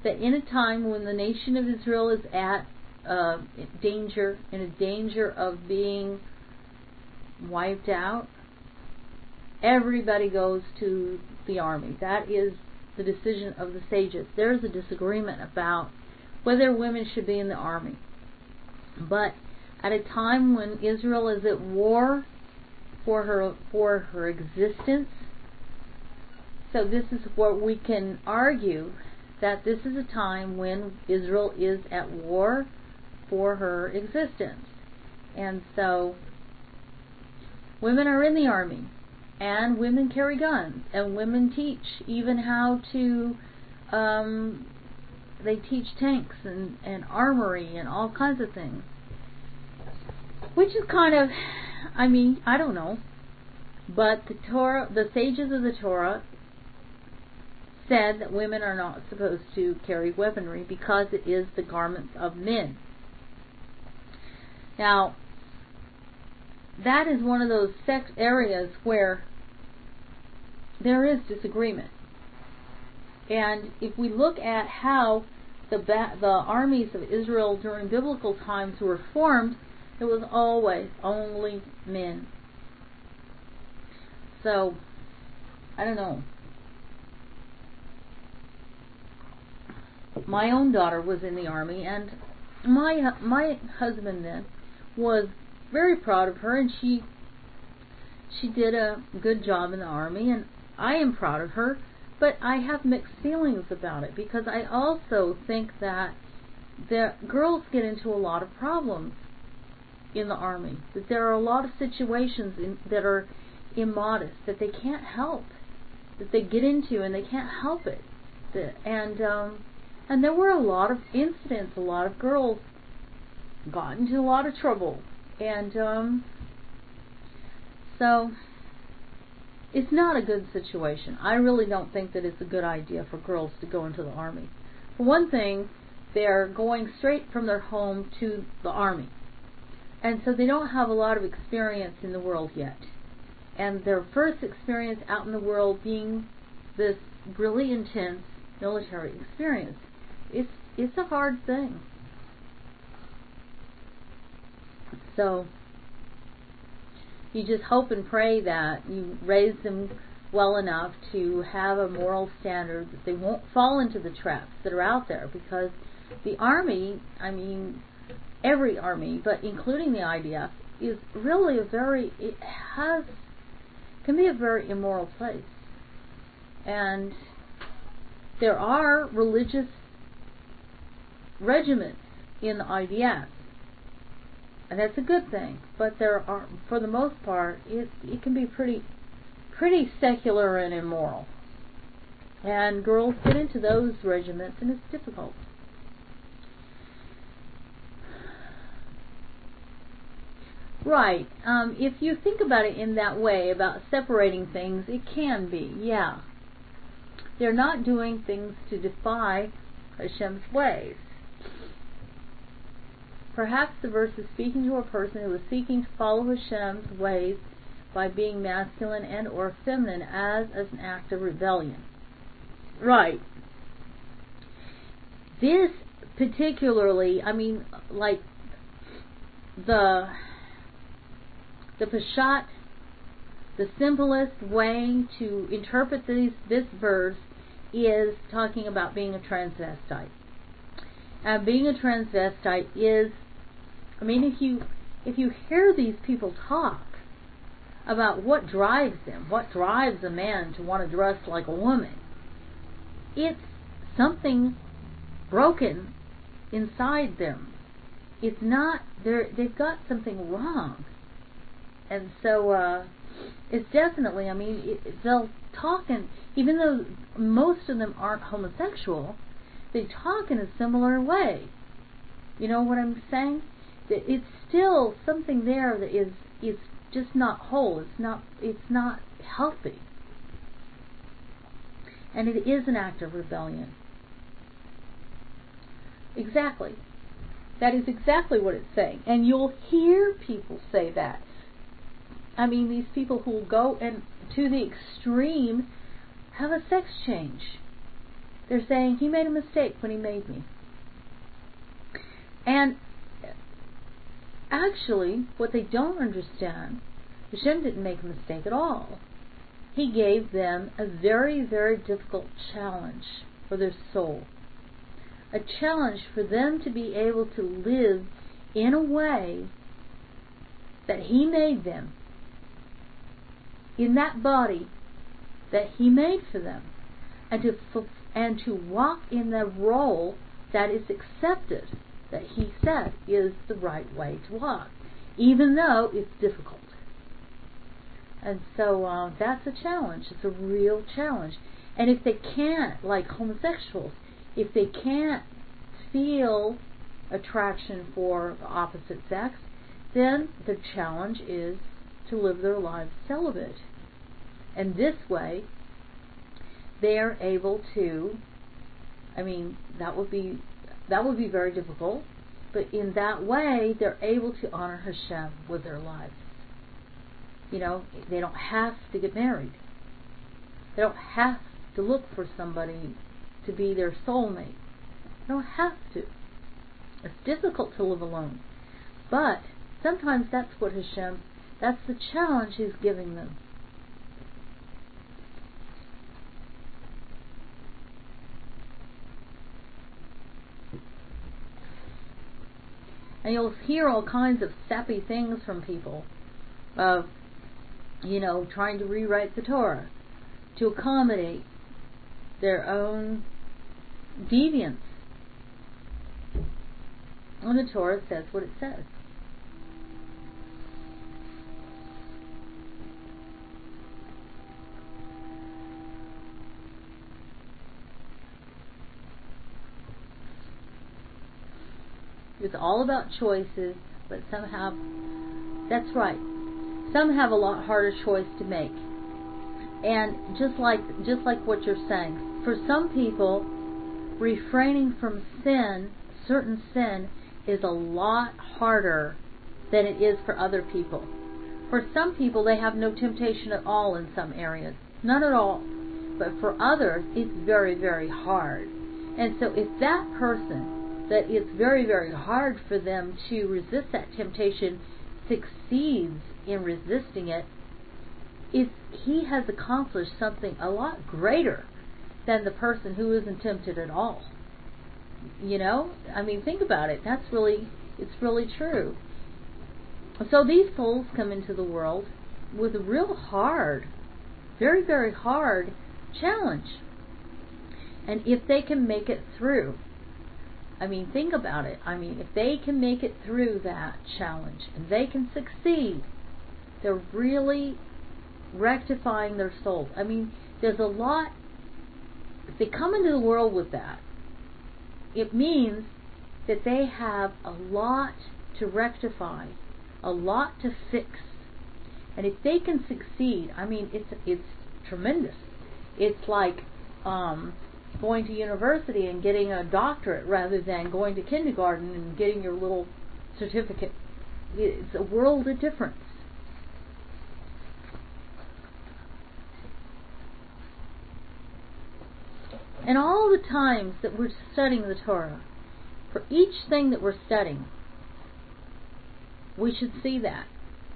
that in a time when the nation of Israel is at uh, danger, in a danger of being wiped out, everybody goes to the army. That is the decision of the sages. There's a disagreement about whether women should be in the army. But at a time when Israel is at war for her for her existence, so this is what we can argue that this is a time when Israel is at war for her existence. And so women are in the army and women carry guns and women teach even how to um, they teach tanks and, and armory and all kinds of things. Which is kind of, I mean, I don't know. But the Torah, the sages of the Torah said that women are not supposed to carry weaponry because it is the garments of men. Now, that is one of those sex areas where there is disagreement. And if we look at how the ba- the armies of Israel during biblical times were formed, it was always only men. So, I don't know. My own daughter was in the army, and my my husband then was very proud of her, and she she did a good job in the army, and I am proud of her. But I have mixed feelings about it because I also think that the girls get into a lot of problems in the army. That there are a lot of situations in, that are immodest that they can't help, that they get into and they can't help it. That, and um, and there were a lot of incidents. A lot of girls got into a lot of trouble, and um, so it's not a good situation. I really don't think that it's a good idea for girls to go into the army. For one thing, they're going straight from their home to the army. And so they don't have a lot of experience in the world yet. And their first experience out in the world being this really intense military experience. It's it's a hard thing. So you just hope and pray that you raise them well enough to have a moral standard that they won't fall into the traps that are out there because the army, I mean, every army, but including the IDF, is really a very, it has, can be a very immoral place. And there are religious regiments in the IDF. And that's a good thing, but there are, for the most part, it it can be pretty, pretty secular and immoral. And girls get into those regiments, and it's difficult. Right. Um, if you think about it in that way, about separating things, it can be, yeah. They're not doing things to defy Hashem's ways. Perhaps the verse is speaking to a person who is seeking to follow Hashem's ways by being masculine and or feminine as, as an act of rebellion. Right. This particularly, I mean, like the the Peshat, the simplest way to interpret these, this verse is talking about being a transvestite. And being a transvestite is, I mean, if you if you hear these people talk about what drives them, what drives a man to want to dress like a woman, it's something broken inside them. It's not they're they've got something wrong and so uh, it's definitely. I mean, it, they'll talk and even though most of them aren't homosexual, they talk in a similar way. You know what I'm saying? That it's still something there that is is just not whole. It's not it's not healthy. And it is an act of rebellion. Exactly. That is exactly what it's saying. And you'll hear people say that. I mean, these people who will go and to the extreme have a sex change. They're saying he made a mistake when he made me. And actually, what they don't understand, Hashem didn't make a mistake at all. He gave them a very, very difficult challenge for their soul. A challenge for them to be able to live in a way that He made them in that body that He made for them, and to and to walk in the role that is accepted, that He said is the right way to walk, even though it's difficult. And so uh, that's a challenge. It's a real challenge. And if they can't, like homosexuals, if they can't feel attraction for the opposite sex, then the challenge is to live their lives celibate. And this way, they're able to, I mean, that would be that would be very difficult, but in that way, they're able to honor Hashem with their lives. You know, they don't have to get married. They don't have to look for somebody to be their soulmate. They don't have to. It's difficult to live alone. But sometimes that's what Hashem, that's the challenge He's giving them. And you'll hear all kinds of sappy things from people of you know trying to rewrite the Torah to accommodate their own deviance. And the Torah says what it says. It's all about choices, but some have, that's right, some have a lot harder choice to make. And just like, just like what you're saying, for some people, refraining from sin, certain sin, is a lot harder than it is for other people. For some people, they have no temptation at all in some areas. None at all. But for others, it's very, very hard. And so if that person that it's very, very hard for them to resist that temptation, succeeds in resisting it, if he has accomplished something a lot greater than the person who isn't tempted at all. You know? I mean, think about it. That's really, it's really true. So these souls come into the world with a real hard, very, very hard challenge. And if they can make it through, I mean, think about it. I mean, if they can make it through that challenge and they can succeed, they're really rectifying their souls. I mean, there's a lot. If they come into the world with that, it means that they have a lot to rectify, a lot to fix. And if they can succeed, I mean, it's it's tremendous. It's like um, going to university and getting a doctorate rather than going to kindergarten and getting your little certificate. It's a world of difference. And all the times that we're studying the Torah, for each thing that we're studying, we should see that.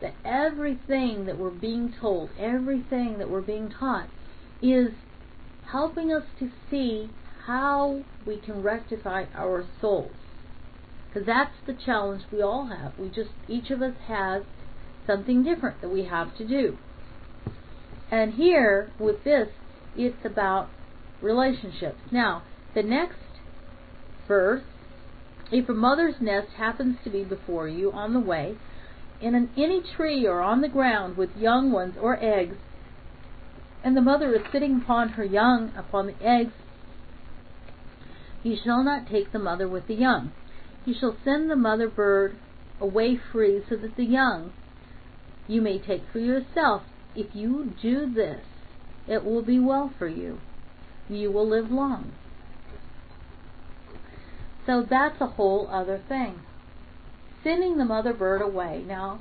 That everything that we're being told, everything that we're being taught, is helping us to see how we can rectify our souls. Because that's the challenge we all have. We just, each of us has something different that we have to do. And here, with this, it's about relationships. Now, the next verse if a mother's nest happens to be before you on the way, in an, any tree or on the ground with young ones or eggs, and the mother is sitting upon her young, upon the eggs, you shall not take the mother with the young. You shall send the mother bird away free, so that the young you may take for yourself. If you do this, it will be well for you you will live long. So that's a whole other thing. Sending the mother bird away. Now,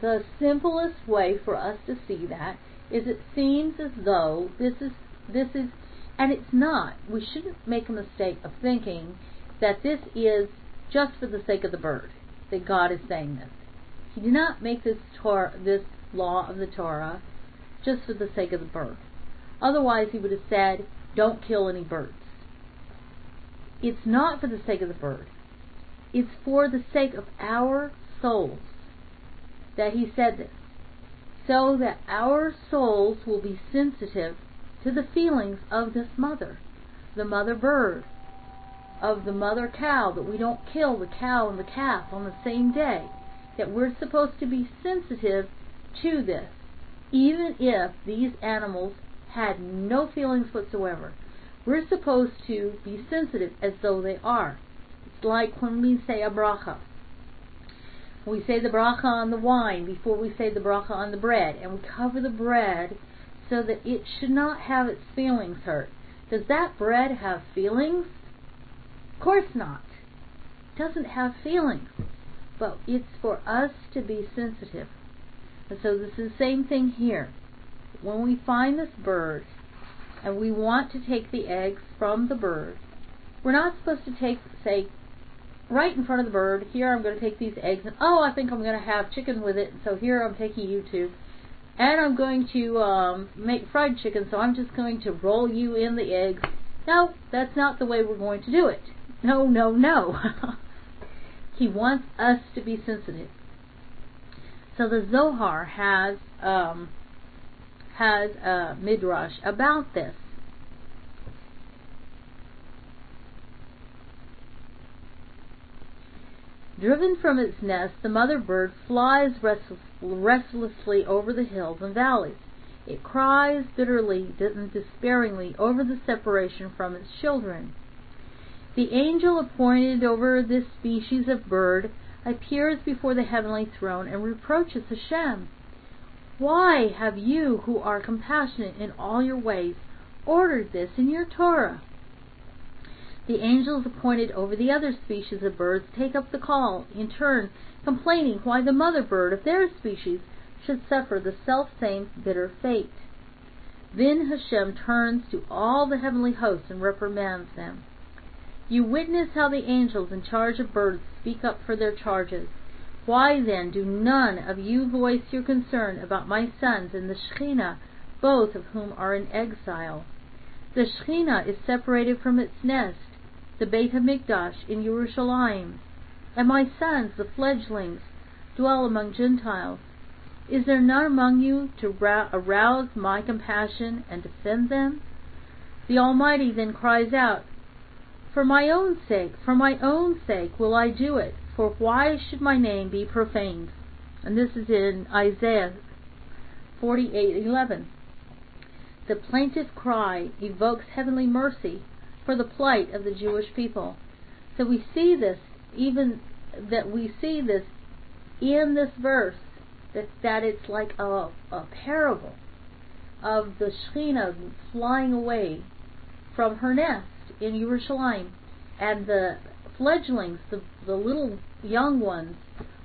the simplest way for us to see that is it seems as though this is this is and it's not. We shouldn't make a mistake of thinking that this is just for the sake of the bird that God is saying this. He did not make this Torah, this law of the Torah just for the sake of the bird. Otherwise, he would have said, don't kill any birds. It's not for the sake of the bird. It's for the sake of our souls that he said this. So that our souls will be sensitive to the feelings of this mother, the mother bird, of the mother cow, that we don't kill the cow and the calf on the same day. That we're supposed to be sensitive to this, even if these animals had no feelings whatsoever. We're supposed to be sensitive as though they are. It's like when we say a bracha. We say the bracha on the wine before we say the bracha on the bread, and we cover the bread so that it should not have its feelings hurt. Does that bread have feelings? Of course not. It doesn't have feelings. But it's for us to be sensitive. And so this is the same thing here when we find this bird and we want to take the eggs from the bird, we're not supposed to take, say, right in front of the bird, here I'm going to take these eggs, and oh, I think I'm going to have chicken with it, so here I'm taking you two. And I'm going to um, make fried chicken, so I'm just going to roll you in the eggs. No, that's not the way we're going to do it. No, no, no. he wants us to be sensitive. So the Zohar has um, has a midrash about this. Driven from its nest, the mother bird flies restless, restlessly over the hills and valleys. It cries bitterly and despairingly over the separation from its children. The angel appointed over this species of bird appears before the heavenly throne and reproaches Hashem. Why have you, who are compassionate in all your ways, ordered this in your Torah? The angels appointed over the other species of birds take up the call, in turn complaining why the mother bird of their species should suffer the self-same bitter fate. Then Hashem turns to all the heavenly hosts and reprimands them. You witness how the angels in charge of birds speak up for their charges. Why then do none of you voice your concern about my sons and the Shekhinah, both of whom are in exile? The Shekhinah is separated from its nest, the Beit HaMikdash in Yerushalayim, and my sons, the fledglings, dwell among Gentiles. Is there none among you to arouse my compassion and defend them? The Almighty then cries out, For my own sake, for my own sake will I do it, for why should my name be profaned? And this is in Isaiah 48:11. The plaintive cry evokes heavenly mercy for the plight of the Jewish people. So we see this even that we see this in this verse that that it's like a, a parable of the Shekhinah flying away from her nest in Jerusalem, and the fledglings, the, the little young ones,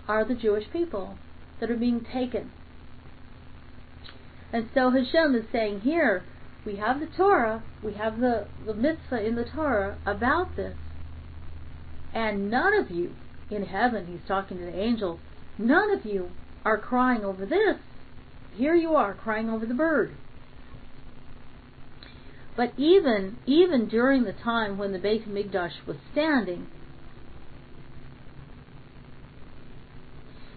are the Jewish people that are being taken. And so Hashem is saying here, we have the Torah, we have the, the mitzvah in the Torah about this, and none of you in heaven, he's talking to the angels, none of you are crying over this. Here you are crying over the bird. But even even during the time when the Beit Hamikdash was standing,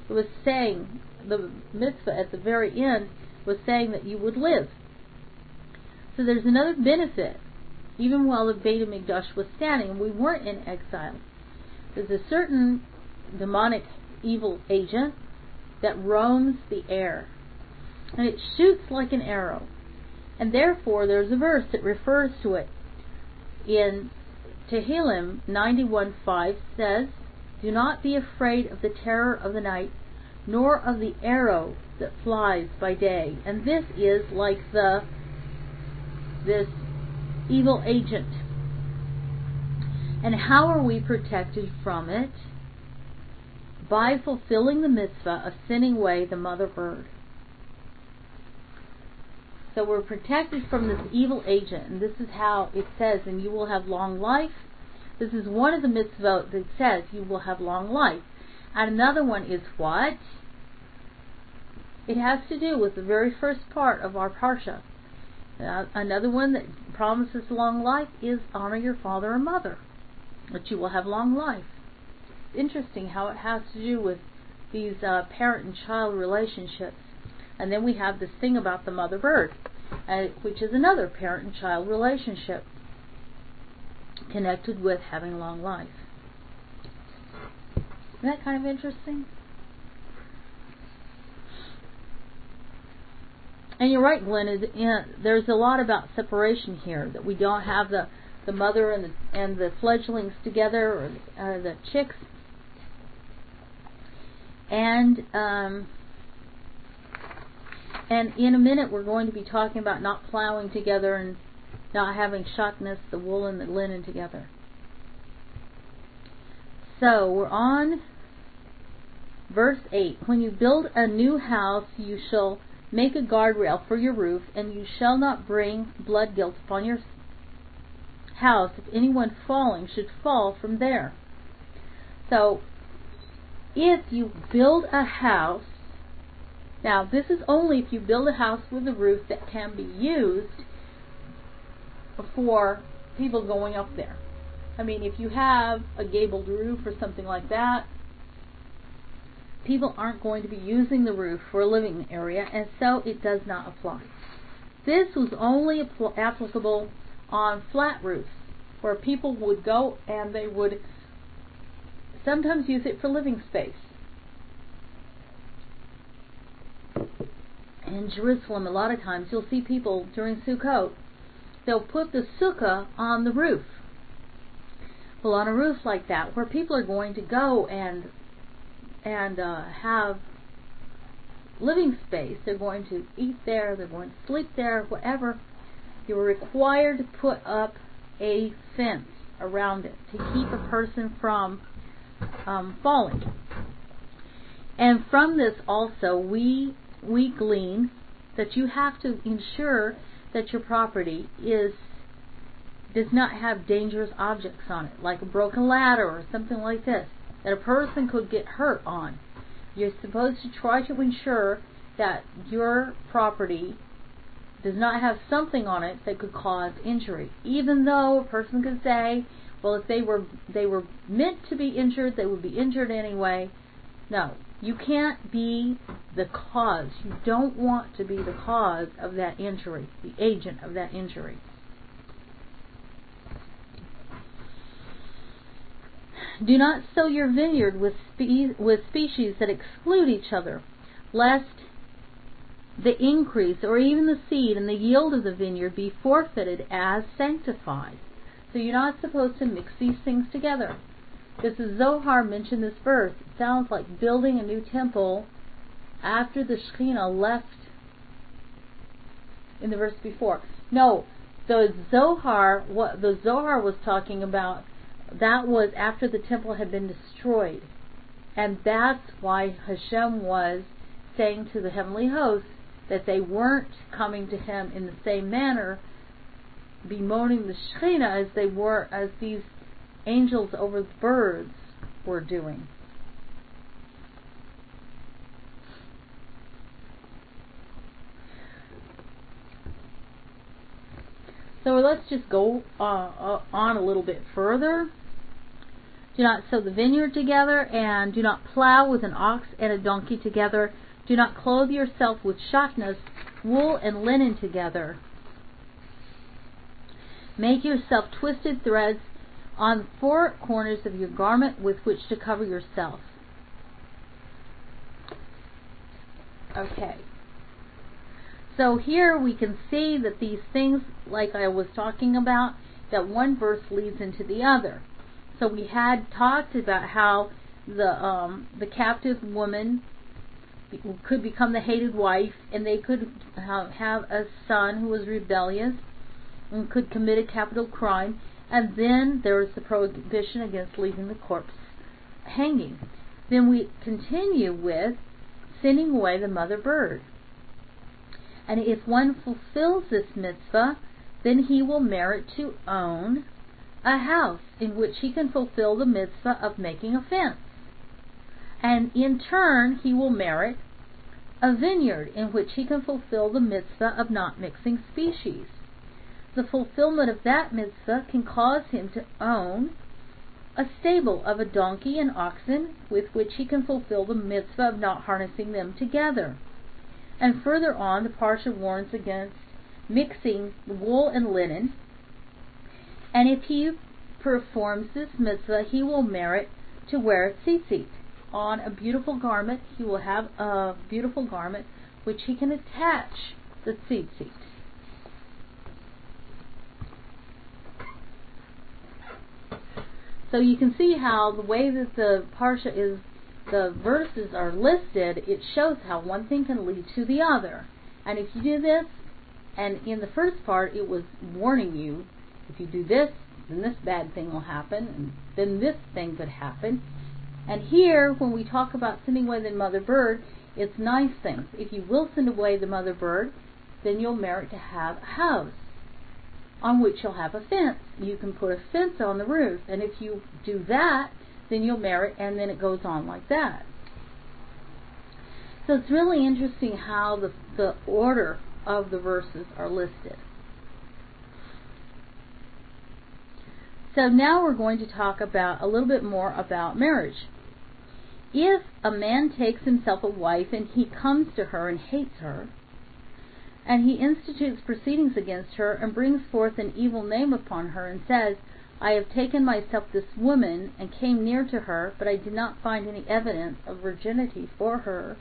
it was saying the mitzvah at the very end was saying that you would live. So there's another benefit, even while the Beit Hamikdash was standing we weren't in exile. There's a certain demonic evil agent that roams the air, and it shoots like an arrow. And therefore, there's a verse that refers to it. In Tehillim 91:5 says, "Do not be afraid of the terror of the night, nor of the arrow that flies by day." And this is like the this evil agent. And how are we protected from it? By fulfilling the mitzvah of sending away the mother bird. So we're protected from this evil agent, and this is how it says, and you will have long life. This is one of the mitzvot that says you will have long life. And another one is what? It has to do with the very first part of our parsha. Another one that promises long life is honor your father and mother, that you will have long life. Interesting how it has to do with these uh, parent and child relationships. And then we have this thing about the mother bird, uh, which is another parent and child relationship connected with having long life. Isn't that kind of interesting? And you're right, Glenn. Is there's a lot about separation here that we don't have the the mother and the and the fledglings together or uh, the chicks. And um, and in a minute, we're going to be talking about not plowing together and not having shatnez, the wool and the linen together. So we're on verse 8. When you build a new house, you shall make a guardrail for your roof, and you shall not bring blood guilt upon your house if anyone falling should fall from there. So, if you build a house now, this is only if you build a house with a roof that can be used for people going up there. I mean, if you have a gabled roof or something like that, people aren't going to be using the roof for a living area, and so it does not apply. This was only apl- applicable on flat roofs, where people would go and they would sometimes use it for living space. in Jerusalem, a lot of times you'll see people during Sukkot, they'll put the sukkah on the roof. Well, on a roof like that, where people are going to go and and uh, have living space, they're going to eat there, they're going to sleep there, whatever. You're required to put up a fence around it to keep a person from um, falling. And from this also, we we glean that you have to ensure that your property is does not have dangerous objects on it, like a broken ladder or something like this, that a person could get hurt on. You're supposed to try to ensure that your property does not have something on it that could cause injury. Even though a person could say, well, if they were they were meant to be injured, they would be injured anyway. No, you can't be the cause. You don't want to be the cause of that injury, the agent of that injury. Do not sow your vineyard with, spe- with species that exclude each other, lest the increase or even the seed and the yield of the vineyard be forfeited as sanctified. So you're not supposed to mix these things together. This is Zohar mentioned this verse. It sounds like building a new temple after the Shekhinah left in the verse before. No, the Zohar, what the Zohar was talking about, that was after the temple had been destroyed. And that's why Hashem was saying to the heavenly hosts that they weren't coming to him in the same manner, bemoaning the Shekhinah as they were, as these angels over the birds were doing. So let's just go uh, uh, on a little bit further. Do not sow the vineyard together, and do not plow with an ox and a donkey together. Do not clothe yourself with shatnez, wool and linen together. Make yourself twisted threads on four corners of your garment with which to cover yourself. Okay. So here we can see that these things, like I was talking about, that one verse leads into the other. So we had talked about how the um, the captive woman could become the hated wife, and they could have a son who was rebellious and could commit a capital crime, and then there is the prohibition against leaving the corpse hanging. Then we continue with sending away the mother bird. And if one fulfills this mitzvah, then he will merit to own a house in which he can fulfill the mitzvah of making a fence. And in turn, he will merit a vineyard in which he can fulfill the mitzvah of not mixing species. The fulfillment of that mitzvah can cause him to own a stable of a donkey and oxen with which he can fulfill the mitzvah of not harnessing them together. And further on, the Parsha warns against mixing wool and linen. And if he performs this mitzvah, he will merit to wear tzitzit. On a beautiful garment, he will have a beautiful garment which he can attach the tzitzit. So you can see how the way that the parsha is, the verses are listed, it shows how one thing can lead to the other. And if you do this, and in the first part it was warning you, if you do this, then this bad thing will happen, and then this thing could happen. And here, when we talk about sending away the mother bird, it's nice things. If you will send away the mother bird, then you'll merit to have a house on which you'll have a fence. You can put a fence on the roof, and if you do that, then you'll merit, and then it goes on like that. So it's really interesting how the, the order of the verses are listed. So now we're going to talk about a little bit more about marriage. If a man takes himself a wife and he comes to her and hates her, and he institutes proceedings against her and brings forth an evil name upon her and says, I have taken myself this woman and came near to her, but I did not find any evidence of virginity for her.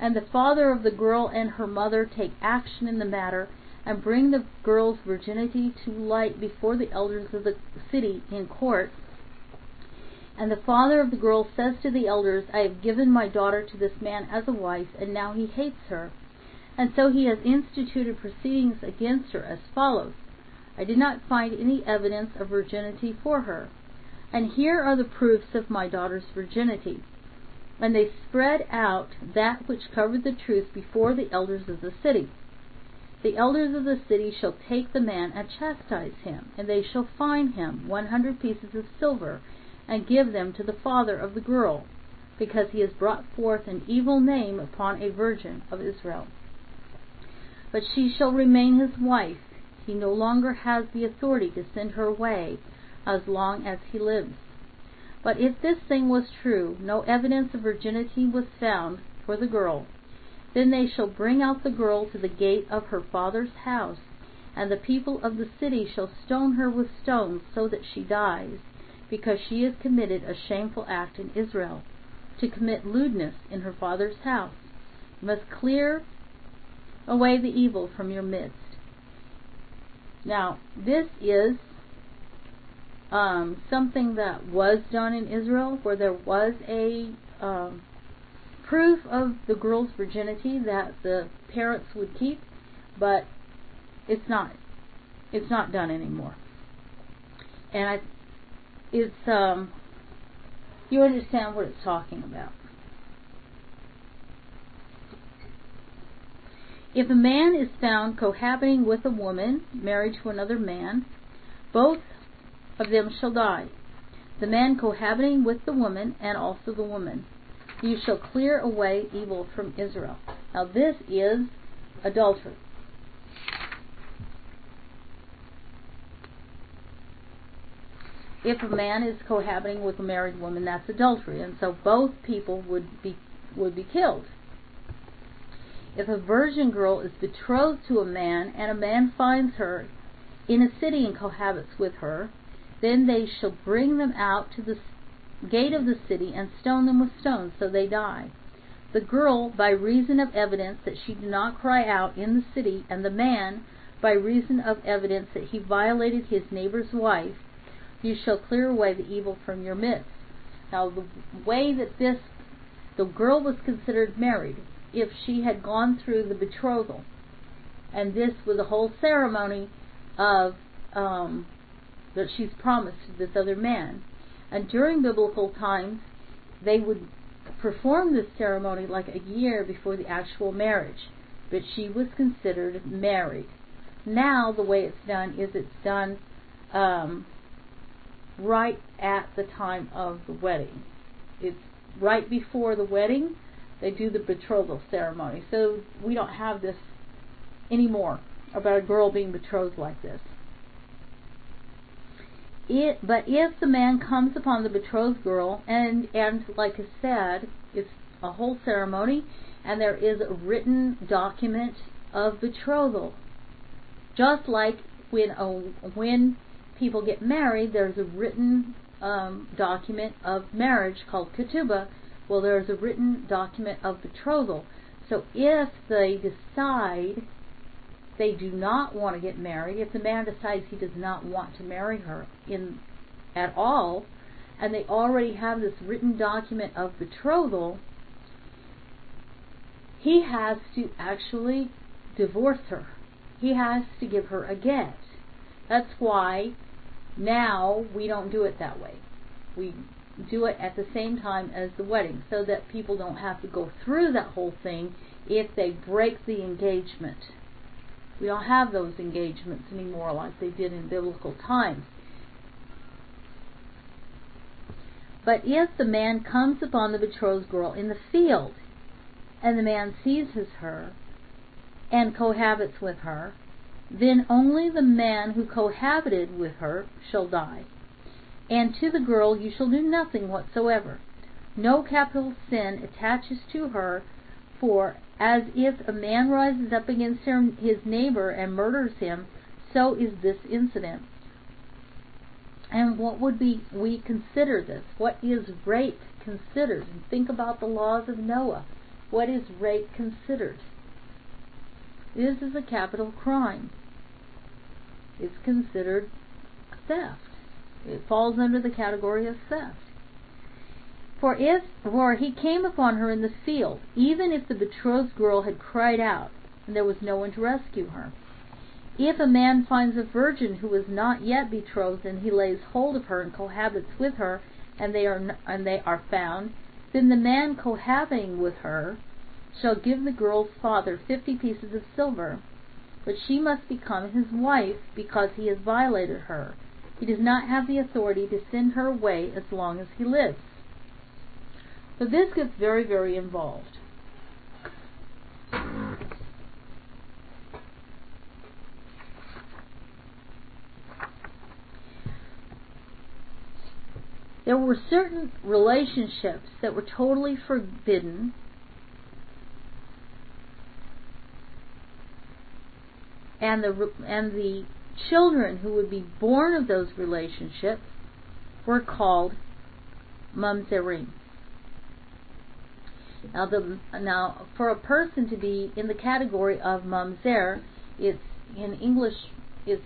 And the father of the girl and her mother take action in the matter and bring the girl's virginity to light before the elders of the city in court. And the father of the girl says to the elders, I have given my daughter to this man as a wife, and now he hates her and so he has instituted proceedings against her as follows. I did not find any evidence of virginity for her. And here are the proofs of my daughter's virginity. And they spread out that which covered the truth before the elders of the city. The elders of the city shall take the man and chastise him, and they shall fine him one hundred pieces of silver, and give them to the father of the girl, because he has brought forth an evil name upon a virgin of Israel but she shall remain his wife. He no longer has the authority to send her away as long as he lives. But if this thing was true, no evidence of virginity was found for the girl, then they shall bring out the girl to the gate of her father's house, and the people of the city shall stone her with stones so that she dies, because she has committed a shameful act in Israel, to commit lewdness in her father's house. You must clear away the evil from your midst. Now, this is um, something that was done in Israel, where there was a um, proof of the girl's virginity that the parents would keep, but it's not. It's not done anymore. And I, it's um, you understand what it's talking about. If a man is found cohabiting with a woman married to another man, both of them shall die. The man cohabiting with the woman, and also the woman. You shall clear away evil from Israel. Now, this is adultery. If a man is cohabiting with a married woman, that's adultery, and so both people would be would be killed. If a virgin girl is betrothed to a man, and a man finds her in a city and cohabits with her, then they shall bring them out to the gate of the city and stone them with stones, so they die. The girl, by reason of evidence that she did not cry out in the city, and the man, by reason of evidence that he violated his neighbor's wife, you shall clear away the evil from your midst. Now, the way that this, the girl was considered married if she had gone through the betrothal. And this was a whole ceremony of um, that she's promised to this other man. And during biblical times, they would perform this ceremony like a year before the actual marriage. But she was considered married. Now, the way it's done is it's done um, right at the time of the wedding. It's right before the wedding they do the betrothal ceremony. So we don't have this anymore about a girl being betrothed like this. It, but if the man comes upon the betrothed girl, and and like I said, it's a whole ceremony, and there is a written document of betrothal, just like when a, when people get married, there's a written um, document of marriage called ketubah, well, there's a written document of betrothal. So if they decide they do not want to get married, if the man decides he does not want to marry her in at all, and they already have this written document of betrothal, he has to actually divorce her. He has to give her a get. That's why now we don't do it that way. We do it at the same time as the wedding so that people don't have to go through that whole thing if they break the engagement. We don't have those engagements anymore like they did in biblical times. But if the man comes upon the betrothed girl in the field, and the man seizes her and cohabits with her, then only the man who cohabited with her shall die and to the girl you shall do nothing whatsoever. No capital sin attaches to her, for as if a man rises up against his neighbor and murders him, so is this incident. And what would be we consider this? What is rape considered? And think about the laws of Noah. What is rape considered? This is a capital crime. It's considered theft. It falls under the category of theft. For if for he came upon her in the field, even if the betrothed girl had cried out, and there was no one to rescue her. If a man finds a virgin who is not yet betrothed, and he lays hold of her and cohabits with her, and they are and they are found, then the man cohabiting with her shall give the girl's father fifty pieces of silver, but she must become his wife because he has violated her he does not have the authority to send her away as long as he lives. So this gets very, very involved. There were certain relationships that were totally forbidden and the and the children who would be born of those relationships were called mamzerim. Now, the now for a person to be in the category of mamzer, it's in English it's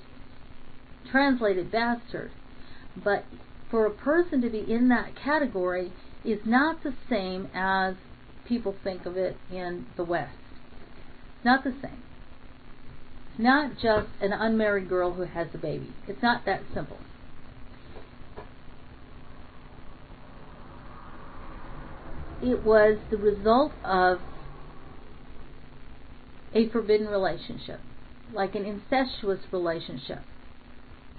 translated bastard, but for a person to be in that category is not the same as people think of it in the West. Not the same. Not just an unmarried girl who has a baby. It's not that simple. It was the result of a forbidden relationship, like an incestuous relationship.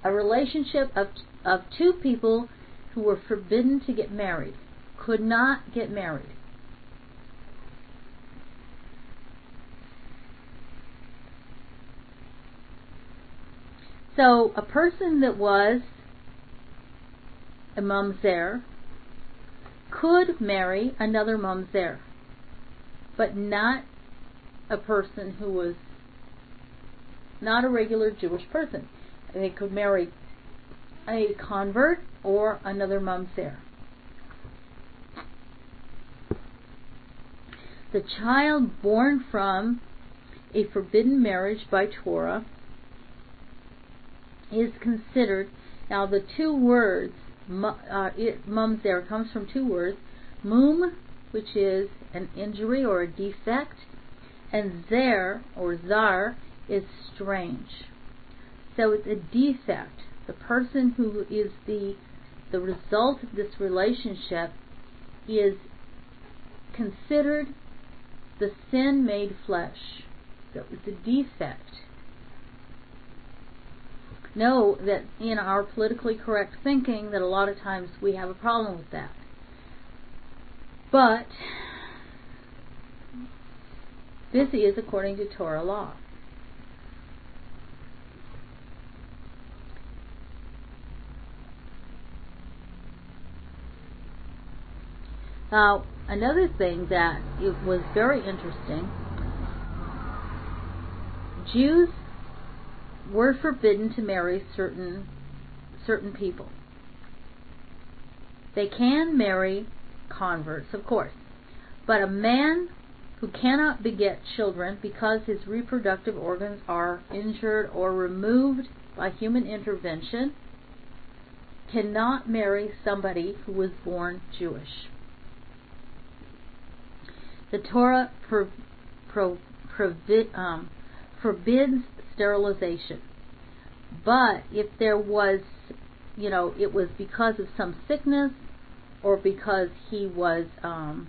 A relationship of, of two people who were forbidden to get married, could not get married. So a person that was a mamzer could marry another mamzer, but not a person who was not a regular Jewish person. They could marry a convert or another mamzer. The child born from a forbidden marriage by Torah is considered. Now, the two words, uh, it, mamzer, comes from two words. Mum, which is an injury or a defect, and zer, or zar, is strange. So it's a defect. The person who is the the result of this relationship is considered the sin made flesh. So it's a defect know that in our politically correct thinking that a lot of times we have a problem with that. But this is according to Torah law. Now, another thing that it was very interesting, Jews were forbidden to marry certain certain people. They can marry converts, of course, but a man who cannot beget children because his reproductive organs are injured or removed by human intervention cannot marry somebody who was born Jewish. The Torah pro, pro, provi, um, forbids sterilization. But if there was, you know, it was because of some sickness or because he was um,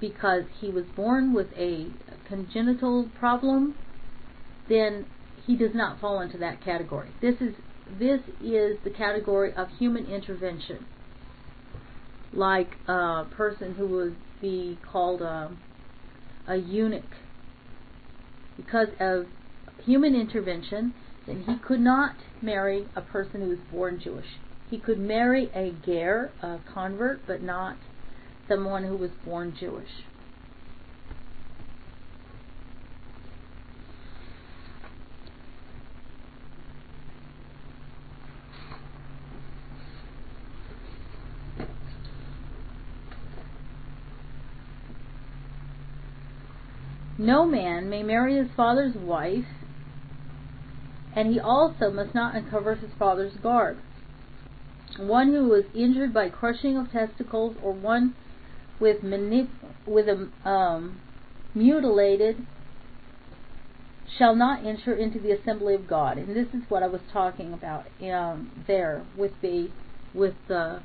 because he was born with a congenital problem, then he does not fall into that category. This is this is the category of human intervention, like a person who would be called a, a eunuch because of human intervention, then he could not marry a person who was born Jewish. He could marry a ger, a convert, but not someone who was born Jewish. No man may marry his father's wife, and he also must not uncover his father's garb. One who was injured by crushing of testicles, or one with manip- with a um, mutilated, shall not enter into the assembly of God. And this is what I was talking about um, there with the with the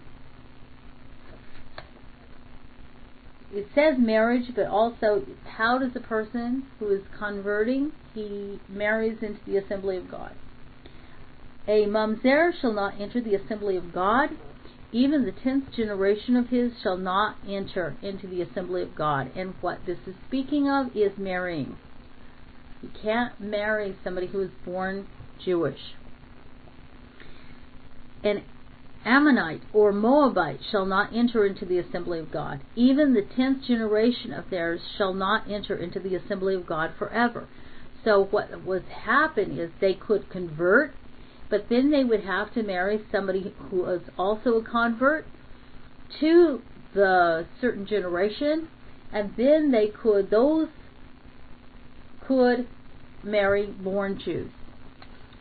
it says marriage, but also how does a person who is converting he marries into the assembly of God? A mamzer shall not enter the assembly of God. Even the tenth generation of his shall not enter into the assembly of God. And what this is speaking of is marrying. You can't marry somebody who is born Jewish. And Ammonite or Moabite shall not enter into the assembly of God. Even the tenth generation of theirs shall not enter into the assembly of God forever. So what was happen is they could convert but then they would have to marry somebody who was also a convert to the certain generation, and then they could those could marry born Jews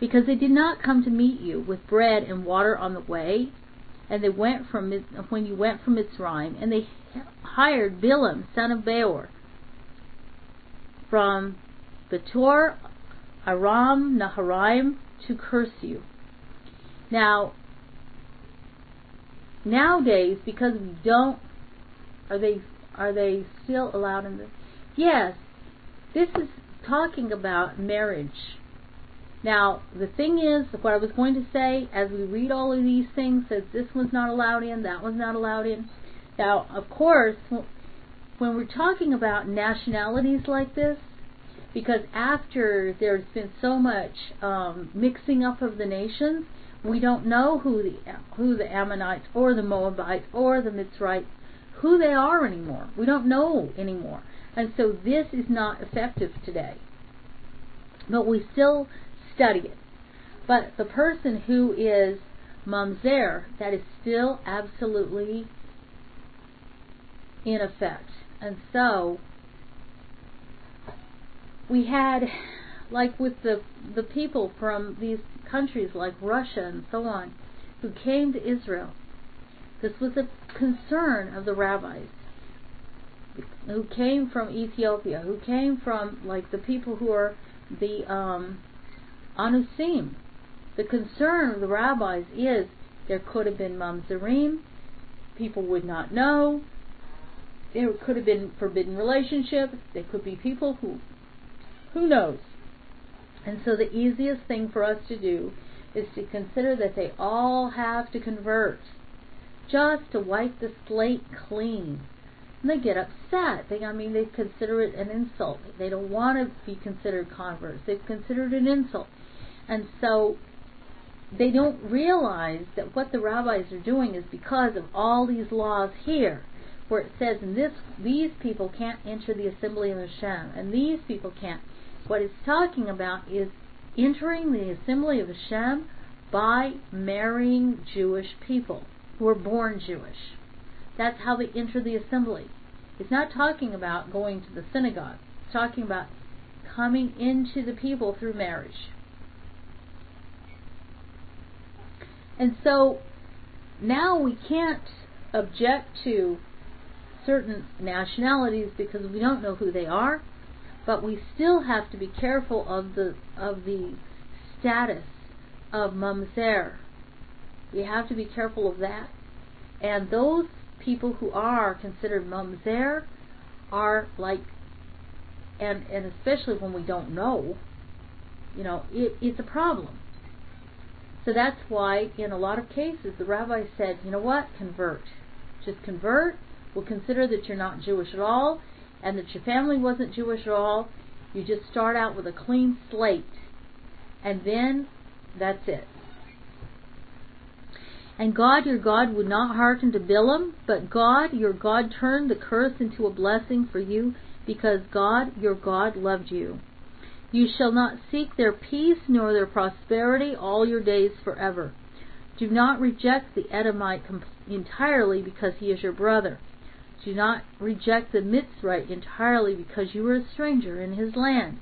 because they did not come to meet you with bread and water on the way, and they went from when you went from Mitzrayim, and they hired Bilam, son of Beor, from Betor, Aram, Naharaim, to curse you. Now, nowadays, because we don't, are they are they still allowed in this? Yes, this is talking about marriage. Now, the thing is, what I was going to say, as we read all of these things, says this one's not allowed in, that one's not allowed in. Now, of course, when we're talking about nationalities like this, because after there's been so much um, mixing up of the nations, we don't know who the who the Ammonites or the Moabites or the Mitzrites who they are anymore. We don't know anymore, and so this is not effective today. But we still study it. But the person who is mamzer, that is still absolutely in effect, and so we had like with the the people from these countries like Russia and so on who came to Israel. This was a concern of the rabbis who came from Ethiopia, who came from like the people who are the um, Anusim. The concern of the rabbis is there could have been mamzerim, people would not know. There could have been forbidden relationships. There could be people who who knows? And so the easiest thing for us to do is to consider that they all have to convert just to wipe the slate clean. And they get upset. They, I mean, they consider it an insult. They don't want to be considered converts. They've considered it an insult. And so they don't realize that what the rabbis are doing is because of all these laws here where it says this these people can't enter the assembly of Hashem and these people can't what it's talking about is entering the assembly of Hashem by marrying Jewish people who are born Jewish. That's how they enter the assembly. It's not talking about going to the synagogue. It's talking about coming into the people through marriage. And so now we can't object to certain nationalities because we don't know who they are but we still have to be careful of the of the status of mamzer. We have to be careful of that. And those people who are considered mamzer are like and and especially when we don't know, you know, it, it's a problem. So that's why in a lot of cases the rabbi said, you know what, convert. Just convert. We'll consider that you're not Jewish at all and that your family wasn't Jewish at all, you just start out with a clean slate. And then that's it. And God your God would not hearken to Bilam, but God your God turned the curse into a blessing for you, because God your God loved you. You shall not seek their peace nor their prosperity all your days forever. Do not reject the Edomite entirely because he is your brother. Do not reject the Mitzrite entirely because you are a stranger in his land.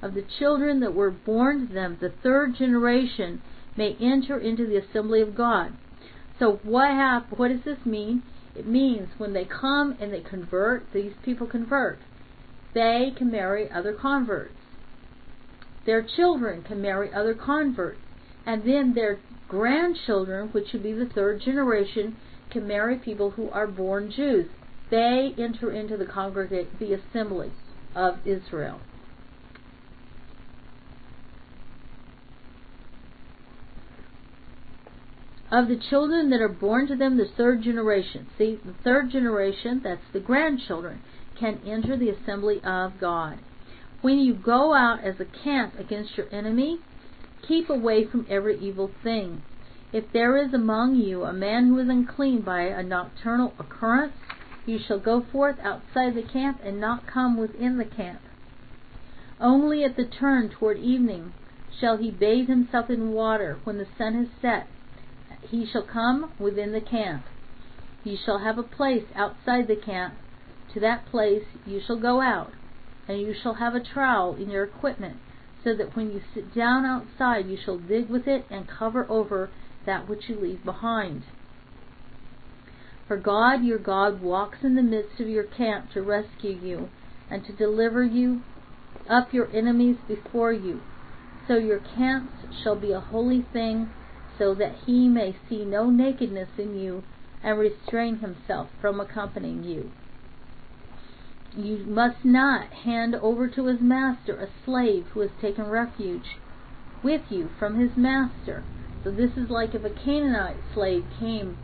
Of the children that were born to them, the third generation may enter into the assembly of God. So what hap- what does this mean? It means when they come and they convert, these people convert. They can marry other converts. Their children can marry other converts. And then their grandchildren, which would be the third generation, can marry people who are born Jews. They enter into the congregate, the assembly of Israel. Of the children that are born to them, the third generation. See, the third generation, that's the grandchildren, can enter the assembly of God. When you go out as a camp against your enemy, keep away from every evil thing. If there is among you a man who is unclean by a nocturnal occurrence, you shall go forth outside the camp and not come within the camp. Only at the turn toward evening shall he bathe himself in water when the sun has set. He shall come within the camp. You shall have a place outside the camp. To that place you shall go out, and you shall have a trowel in your equipment, so that when you sit down outside you shall dig with it and cover over that which you leave behind. For God your God walks in the midst of your camp to rescue you and to deliver you up your enemies before you. So your camps shall be a holy thing, so that he may see no nakedness in you and restrain himself from accompanying you. You must not hand over to his master a slave who has taken refuge with you from his master. So this is like if a Canaanite slave came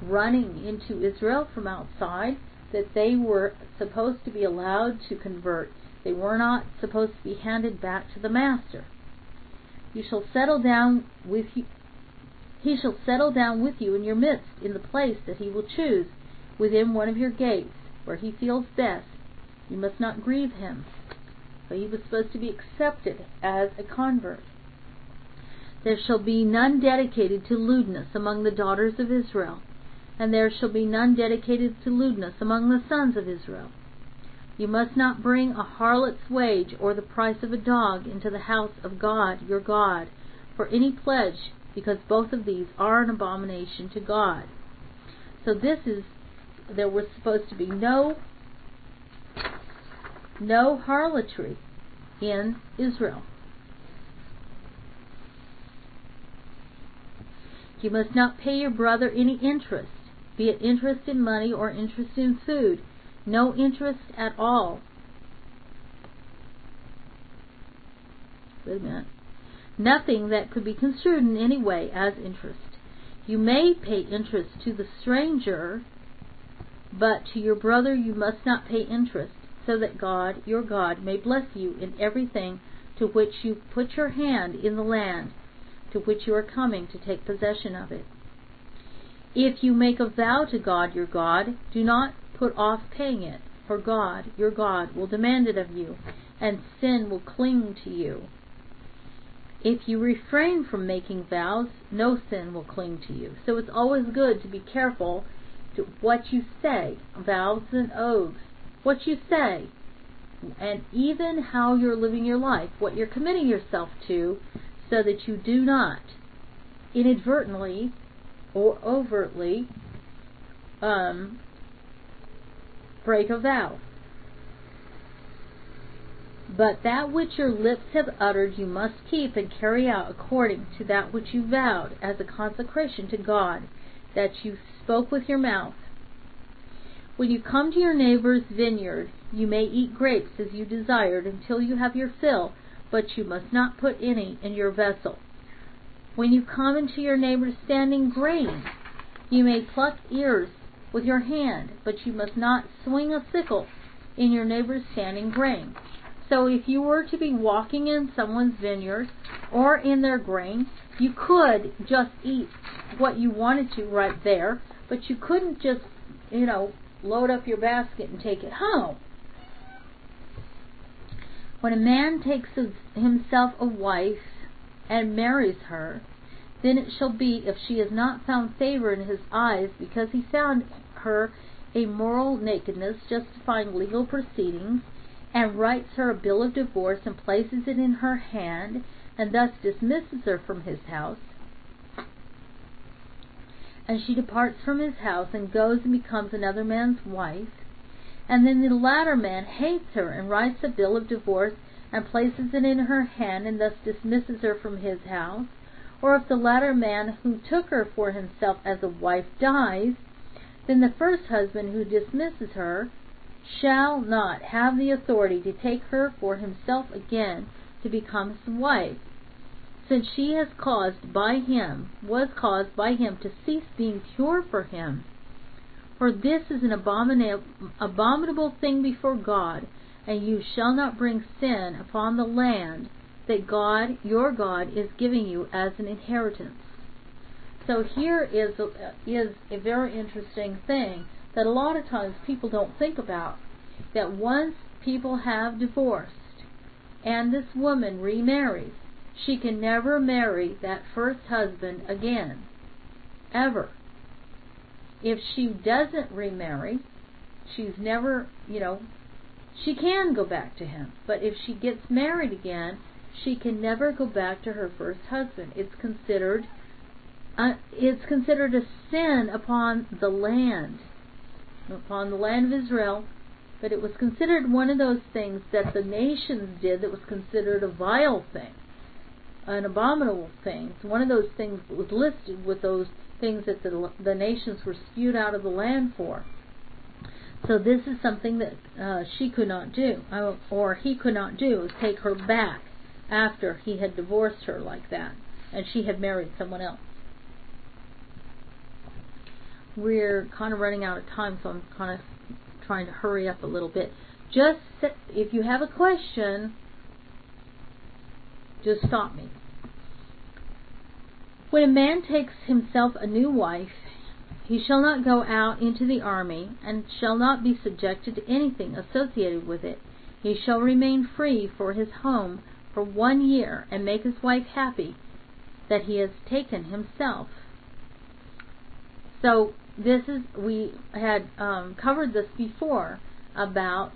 running into Israel from outside, that they were supposed to be allowed to convert. They were not supposed to be handed back to the master. You shall settle down with you, he shall settle down with you in your midst, in the place that he will choose, within one of your gates, where he feels best. You must not grieve him. For he was supposed to be accepted as a convert. There shall be none dedicated to lewdness among the daughters of Israel, and there shall be none dedicated to lewdness among the sons of Israel. You must not bring a harlot's wage or the price of a dog into the house of God your God for any pledge because both of these are an abomination to God. So this is there was supposed to be no no harlotry in Israel. You must not pay your brother any interest, be it interest in money or interest in food, no interest at all. Wait a minute nothing that could be construed in any way as interest. You may pay interest to the stranger, but to your brother you must not pay interest, so that God, your God, may bless you in everything to which you put your hand in the land to which you are coming to take possession of it. If you make a vow to God your God, do not put off paying it, for God, your God, will demand it of you, and sin will cling to you. If you refrain from making vows, no sin will cling to you. So it's always good to be careful to what you say, vows and oaths, what you say, and even how you're living your life, what you're committing yourself to, so that you do not inadvertently or overtly um, break a vow. But that which your lips have uttered you must keep and carry out according to that which you vowed as a consecration to God, that you spoke with your mouth. When you come to your neighbor's vineyard, you may eat grapes as you desired until you have your fill, but you must not put any in your vessel. When you come into your neighbor's standing grain, you may pluck ears with your hand, but you must not swing a sickle in your neighbor's standing grain. So if you were to be walking in someone's vineyard or in their grain, you could just eat what you wanted to right there, but you couldn't just, you know, load up your basket and take it home. When a man takes himself a wife and marries her, then it shall be if she has not found favor in his eyes because he found her a moral nakedness justifying legal proceedings and writes her a bill of divorce and places it in her hand and thus dismisses her from his house. And she departs from his house and goes and becomes another man's wife. And then the latter man hates her and writes a bill of divorce and places it in her hand and thus dismisses her from his house. Or if the latter man who took her for himself as a wife dies, then the first husband who dismisses her shall not have the authority to take her for himself again to become his wife, since she has caused by him was caused by him to cease being pure for him. For this is an abominable thing before God, and you shall not bring sin upon the land that God, your God, is giving you as an inheritance. So here is is a very interesting thing that a lot of times people don't think about. That once people have divorced and this woman remarries, she can never marry that first husband again. Ever. If she doesn't remarry, she's never, you know, she can go back to him. But if she gets married again, she can never go back to her first husband. It's considered uh, it's considered a sin upon the land, upon the land of Israel. But it was considered one of those things that the nations did that was considered a vile thing, an abominable thing. One of those things was listed with those things that the, the nations were spewed out of the land for. So this is something that uh, she could not do, uh, or he could not do, take her back after he had divorced her like that, and she had married someone else. We're kind of running out of time, so I'm kind of trying to hurry up a little bit. Just if you have a question, just stop me. When a man takes himself a new wife, he shall not go out into the army, and shall not be subjected to anything associated with it. He shall remain free for his home for one year, and make his wife happy that he has taken himself. So this is we had um, covered this before about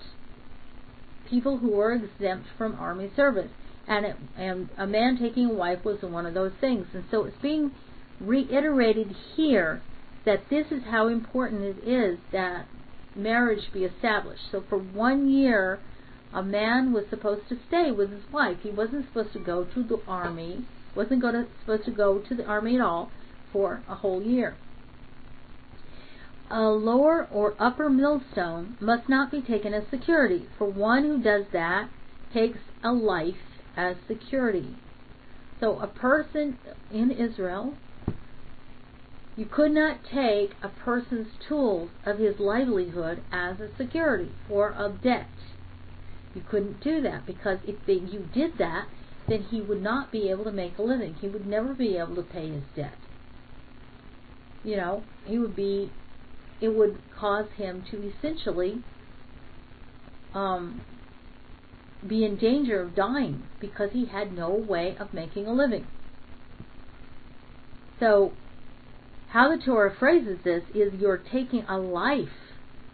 people who were exempt from army service, and it, and a man taking a wife was one of those things, and so it's being reiterated here that this is how important it is that marriage be established. So for one year, a man was supposed to stay with his wife. He wasn't supposed to go to the army. wasn't to, supposed to go to the army at all for a whole year. A lower or upper millstone must not be taken as security, for one who does that takes a life as security. So a person in Israel you could not take a person's tools of his livelihood as a security for a debt. You couldn't do that because if they, you did that, then he would not be able to make a living. He would never be able to pay his debt. You know, he would be, it would cause him to essentially um, be in danger of dying because he had no way of making a living. So how the Torah phrases this is you're taking a life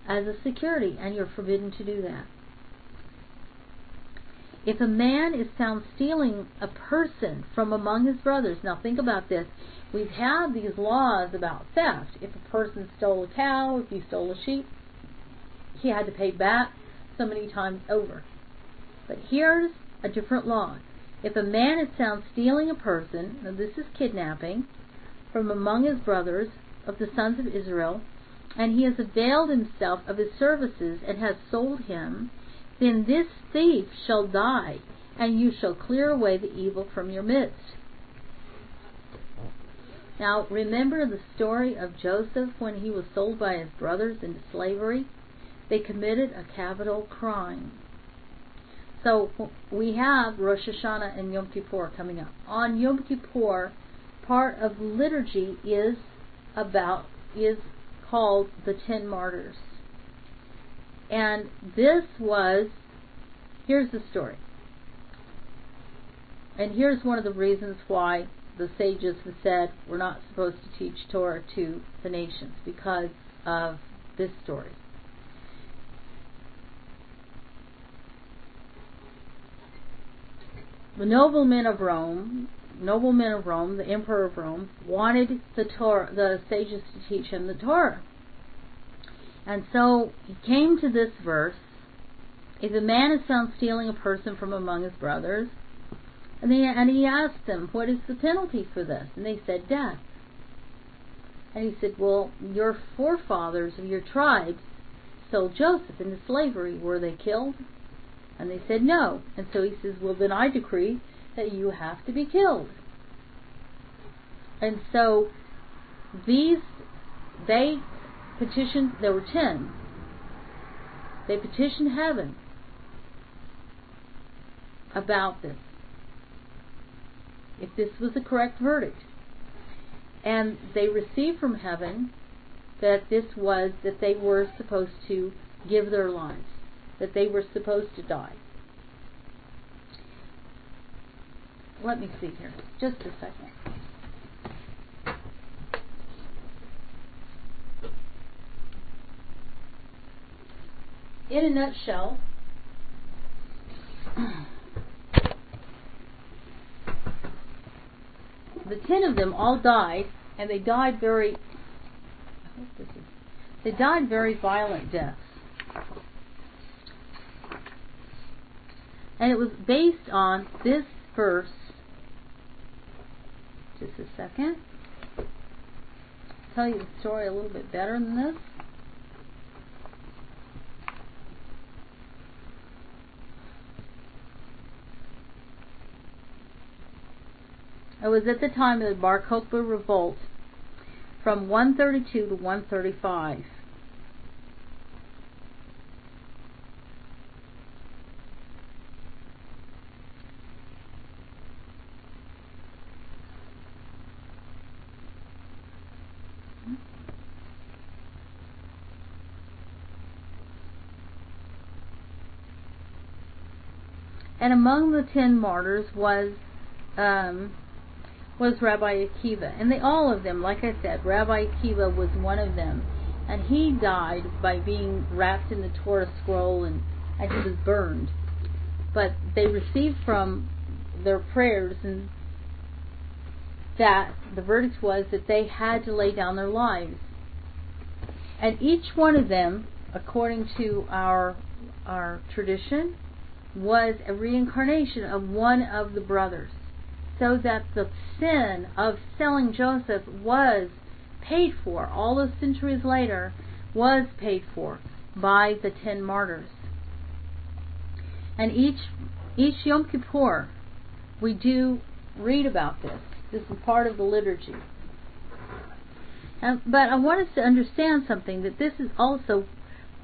as a security, and you're forbidden to do that. If a man is found stealing a person from among his brothers, now think about this. We've had these laws about theft. If a person stole a cow, if you stole a sheep, he had to pay back so many times over. But here's a different law. If a man is found stealing a person, now this is kidnapping, from among his brothers of the sons of Israel, and he has availed himself of his services and has sold him, then this thief shall die, and you shall clear away the evil from your midst. Now, remember the story of Joseph when he was sold by his brothers into slavery? They committed a capital crime. So we have Rosh Hashanah and Yom Kippur coming up. On Yom Kippur, part of liturgy is about is called the Ten Martyrs. And this was here's the story. And here's one of the reasons why the sages have said we're not supposed to teach Torah to the nations because of this story. The noblemen of Rome noblemen of Rome, the emperor of Rome, wanted the Torah, the sages to teach him the Torah. And so he came to this verse: If a man is found stealing a person from among his brothers, and, and he asked them, What is the penalty for this? And they said, Death. And he said, Well, your forefathers of your tribes sold Joseph into slavery. Were they killed? And they said, No. And so he says, Well, then I decree that you have to be killed. And so these, they petitioned, there were ten. They petitioned heaven about this. If this was the correct verdict. And they received from heaven that this was, that they were supposed to give their lives, that they were supposed to die. let me see here. Just a second. In a nutshell, the ten of them all died, and they died very. They died very violent deaths. And it was based on this verse. Just a second. I'll tell you the story a little bit better than this. It was at the time of the Bar Kokhba revolt from 132 to 135. And among the ten martyrs was um, was Rabbi Akiva. And they all of them, like I said, Rabbi Akiva was one of them. And he died by being wrapped in the Torah scroll and, and he was burned. But they received from their prayers and that the verdict was that they had to lay down their lives. And each one of them, according to our our tradition, was a reincarnation of one of the brothers so that the sin of selling Joseph was paid for, all those centuries later, was paid for by the ten martyrs. And each each Yom Kippur, we do read about this. This is part of the liturgy. But I want us to understand something that this is also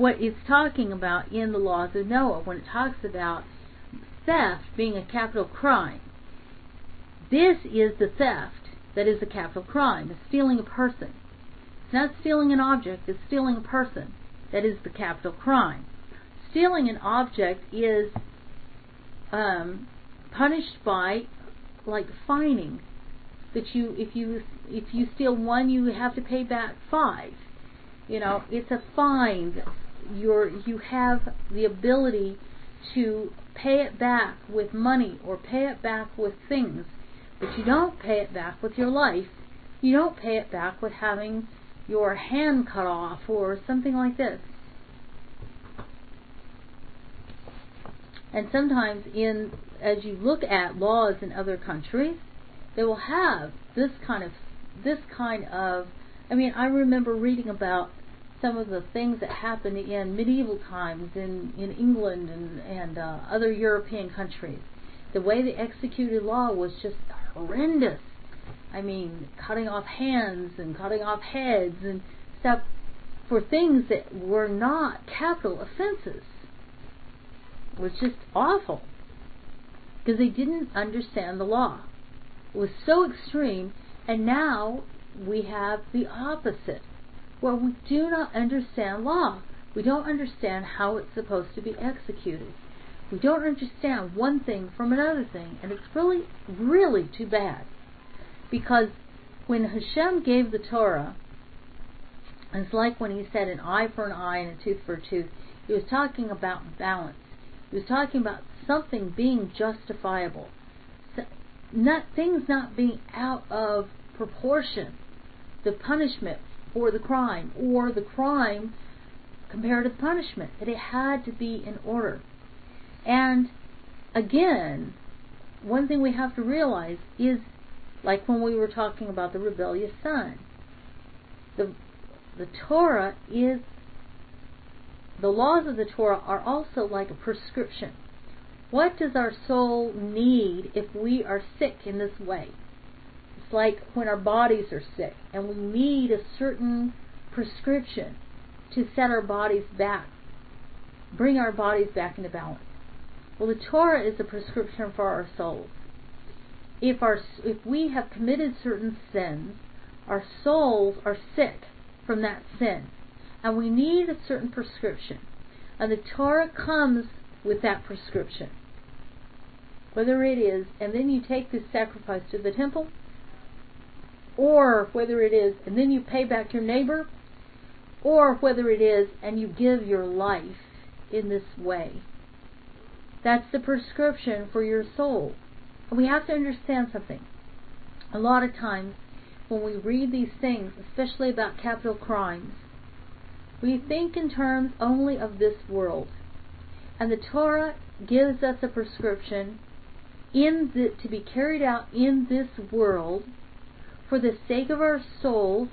what it's talking about in the laws of Noah when it talks about theft being a capital crime. This is the theft that is a capital crime. It's stealing a person. It's not stealing an object, it's stealing a person. That is the capital crime. Stealing an object is um, punished by like fining. That you if you if you steal one you have to pay back five. You know, it's a fine. You have the ability to pay it back with money or pay it back with things but you don't pay it back with your life. You don't pay it back with having your hand cut off or something like this. And sometimes in as you look at laws in other countries, they will have this kind of this kind of I mean, I remember reading about some of the things that happened in medieval times in in England and and uh, other European countries. The way they executed law was just horrendous. I mean, cutting off hands and cutting off heads and stuff for things that were not capital offenses. It was just awful because they didn't understand the law. It was so extreme, and now we have the opposite, where we do not understand law. We don't understand how it's supposed to be executed. We don't understand one thing from another thing, and it's really, really too bad. Because when Hashem gave the Torah, it's like when he said an eye for an eye and a tooth for a tooth, he was talking about balance. He was talking about something being justifiable. Not things not being out of proportion. The punishment for the crime, or the crime comparative punishment. That it had to be in order. And again, one thing we have to realize is like when we were talking about the rebellious son. The the Torah is the laws of the Torah are also like a prescription. What does our soul need if we are sick in this way? It's like when our bodies are sick and we need a certain prescription to set our bodies back, bring our bodies back into balance. Well, the Torah is a prescription for our souls. If our if we have committed certain sins, our souls are sick from that sin, and we need a certain prescription. And the Torah comes with that prescription. whether it is, and then you take this sacrifice to the temple, or whether it is, and then you pay back your neighbor, or whether it is, and you give your life in this way. That's the prescription for your soul. We have to understand something. A lot of times, when we read these things, especially about capital crimes, we think in terms only of this world. And the Torah gives us a prescription in the, to be carried out in this world for the sake of our souls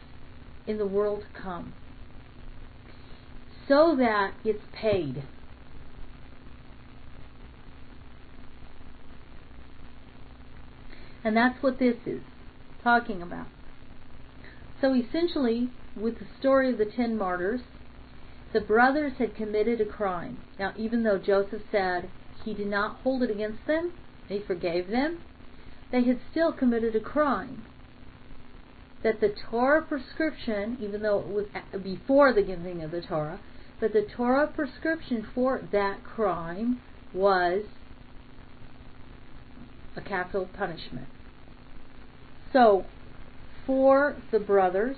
in the world to come. So that it's paid. And that's what this is talking about. So essentially, with the story of the ten martyrs, the brothers had committed a crime. Now, even though Joseph said he did not hold it against them, he forgave them, they had still committed a crime. That the Torah prescription, even though it was before the giving of the Torah, but the Torah prescription for that crime was a capital punishment. So, for the brothers,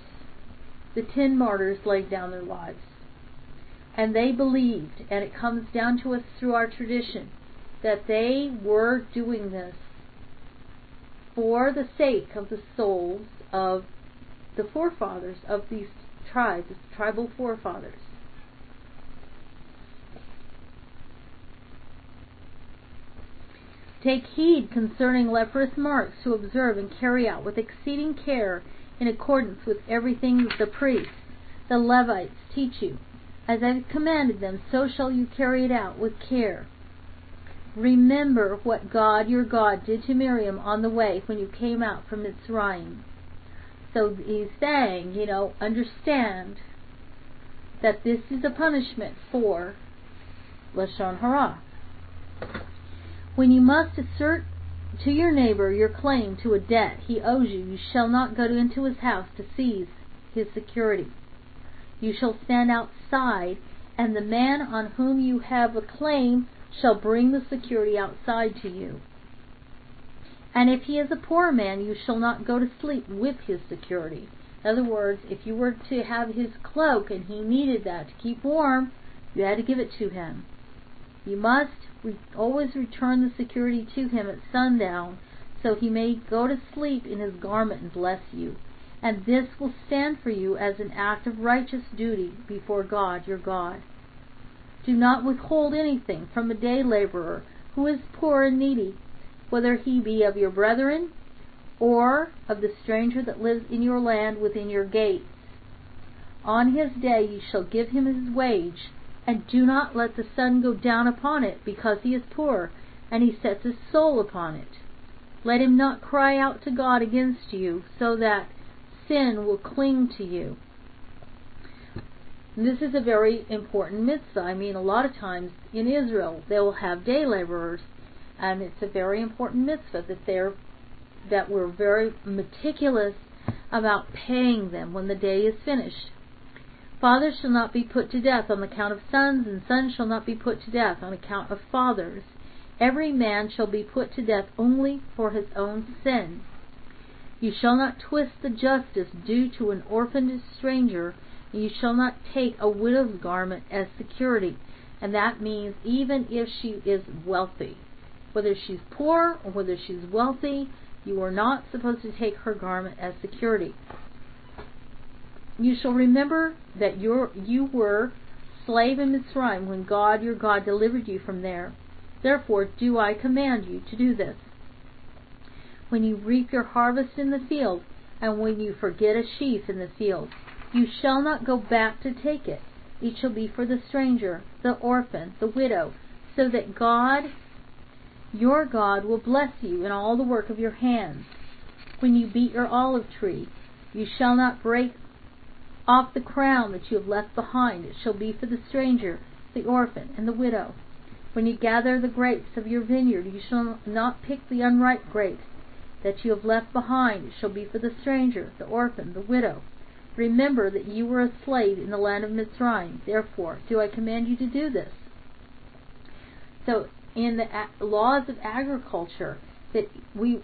the ten martyrs laid down their lives. And they believed, and it comes down to us through our tradition, that they were doing this for the sake of the souls of the forefathers of these tribes, tribal forefathers. Take heed concerning leprous marks to observe and carry out with exceeding care in accordance with everything the priests, the Levites, teach you. As I commanded them, so shall you carry it out with care. Remember what God your God did to Miriam on the way when you came out from Mitzrayim. So he's saying, you know, understand that this is a punishment for Lashon Hara. When you must assert to your neighbor your claim to a debt he owes you, you shall not go into his house to seize his security. You shall stand outside, and the man on whom you have a claim shall bring the security outside to you. And if he is a poor man, you shall not go to sleep with his security. In other words, if you were to have his cloak and he needed that to keep warm, you had to give it to him. You must re- always return the security to him at sundown, so he may go to sleep in his garment and bless you. And this will stand for you as an act of righteous duty before God your God. Do not withhold anything from a day laborer who is poor and needy, whether he be of your brethren or of the stranger that lives in your land within your gates. On his day you shall give him his wage, and do not let the sun go down upon it, because he is poor, and he sets his soul upon it. Let him not cry out to God against you, so that sin will cling to you. This is a very important mitzvah. I mean, a lot of times in Israel, they will have day laborers, and it's a very important mitzvah that they're that we're very meticulous about paying them when the day is finished. Fathers shall not be put to death on the account of sons, and sons shall not be put to death on account of fathers. Every man shall be put to death only for his own sin. You shall not twist the justice due to an orphaned stranger, and you shall not take a widow's garment as security, and that means even if she is wealthy. Whether she's poor or whether she's wealthy, you are not supposed to take her garment as security. You shall remember that you were slave in Mitzrayim when God your God delivered you from there. Therefore do I command you to do this. When you reap your harvest in the field, and when you forget a sheaf in the field, you shall not go back to take it. It shall be for the stranger, the orphan, the widow, so that God, your God, will bless you in all the work of your hands. When you beat your olive tree, you shall not break off the crown that you have left behind. It shall be for the stranger, the orphan, and the widow. When you gather the grapes of your vineyard, you shall not pick the unripe grapes that you have left behind. It shall be for the stranger, the orphan, the widow. Remember that you were a slave in the land of Mitzrayim. Therefore, do I command you to do this. So, in the laws of agriculture that we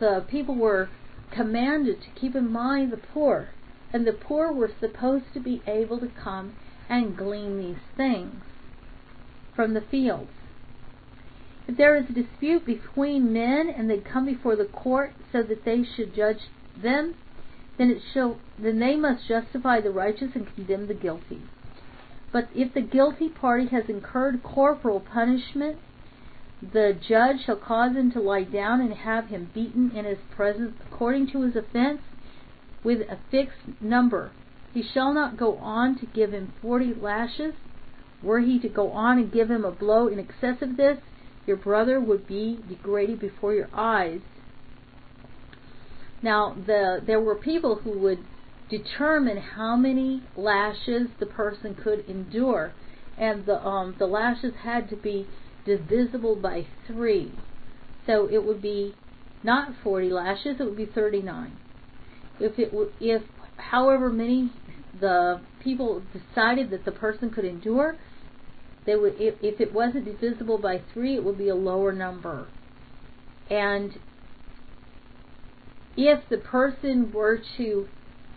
the people were commanded to keep in mind the poor. And the poor were supposed to be able to come and glean these things from the fields. If there is a dispute between men and they come before the court so that they should judge them then it shall then they must justify the righteous and condemn the guilty but if the guilty party has incurred corporal punishment the judge shall cause him to lie down and have him beaten in his presence according to his offense with a fixed number. He shall not go on to give him forty lashes. Were he to go on and give him a blow in excess of this, your brother would be degraded before your eyes. Now, the, there were people who would determine how many lashes the person could endure, and the um, the lashes had to be divisible by three. So it would be not 40 lashes, it would be 39. If it if however many the people decided that the person could endure, they would if, if it wasn't divisible by three, it would be a lower number. And if the person were to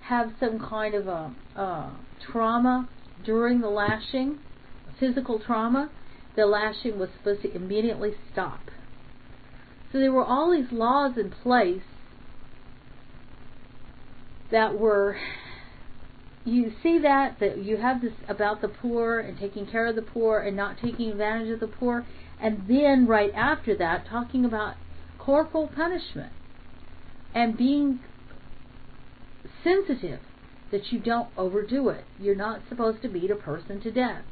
have some kind of a uh, trauma during the lashing, physical trauma, the lashing was supposed to immediately stop. So there were all these laws in place that were you see that that you have this about the poor and taking care of the poor and not taking advantage of the poor and then right after that talking about corporal punishment and being sensitive that you don't overdo it. You're not supposed to beat a person to death.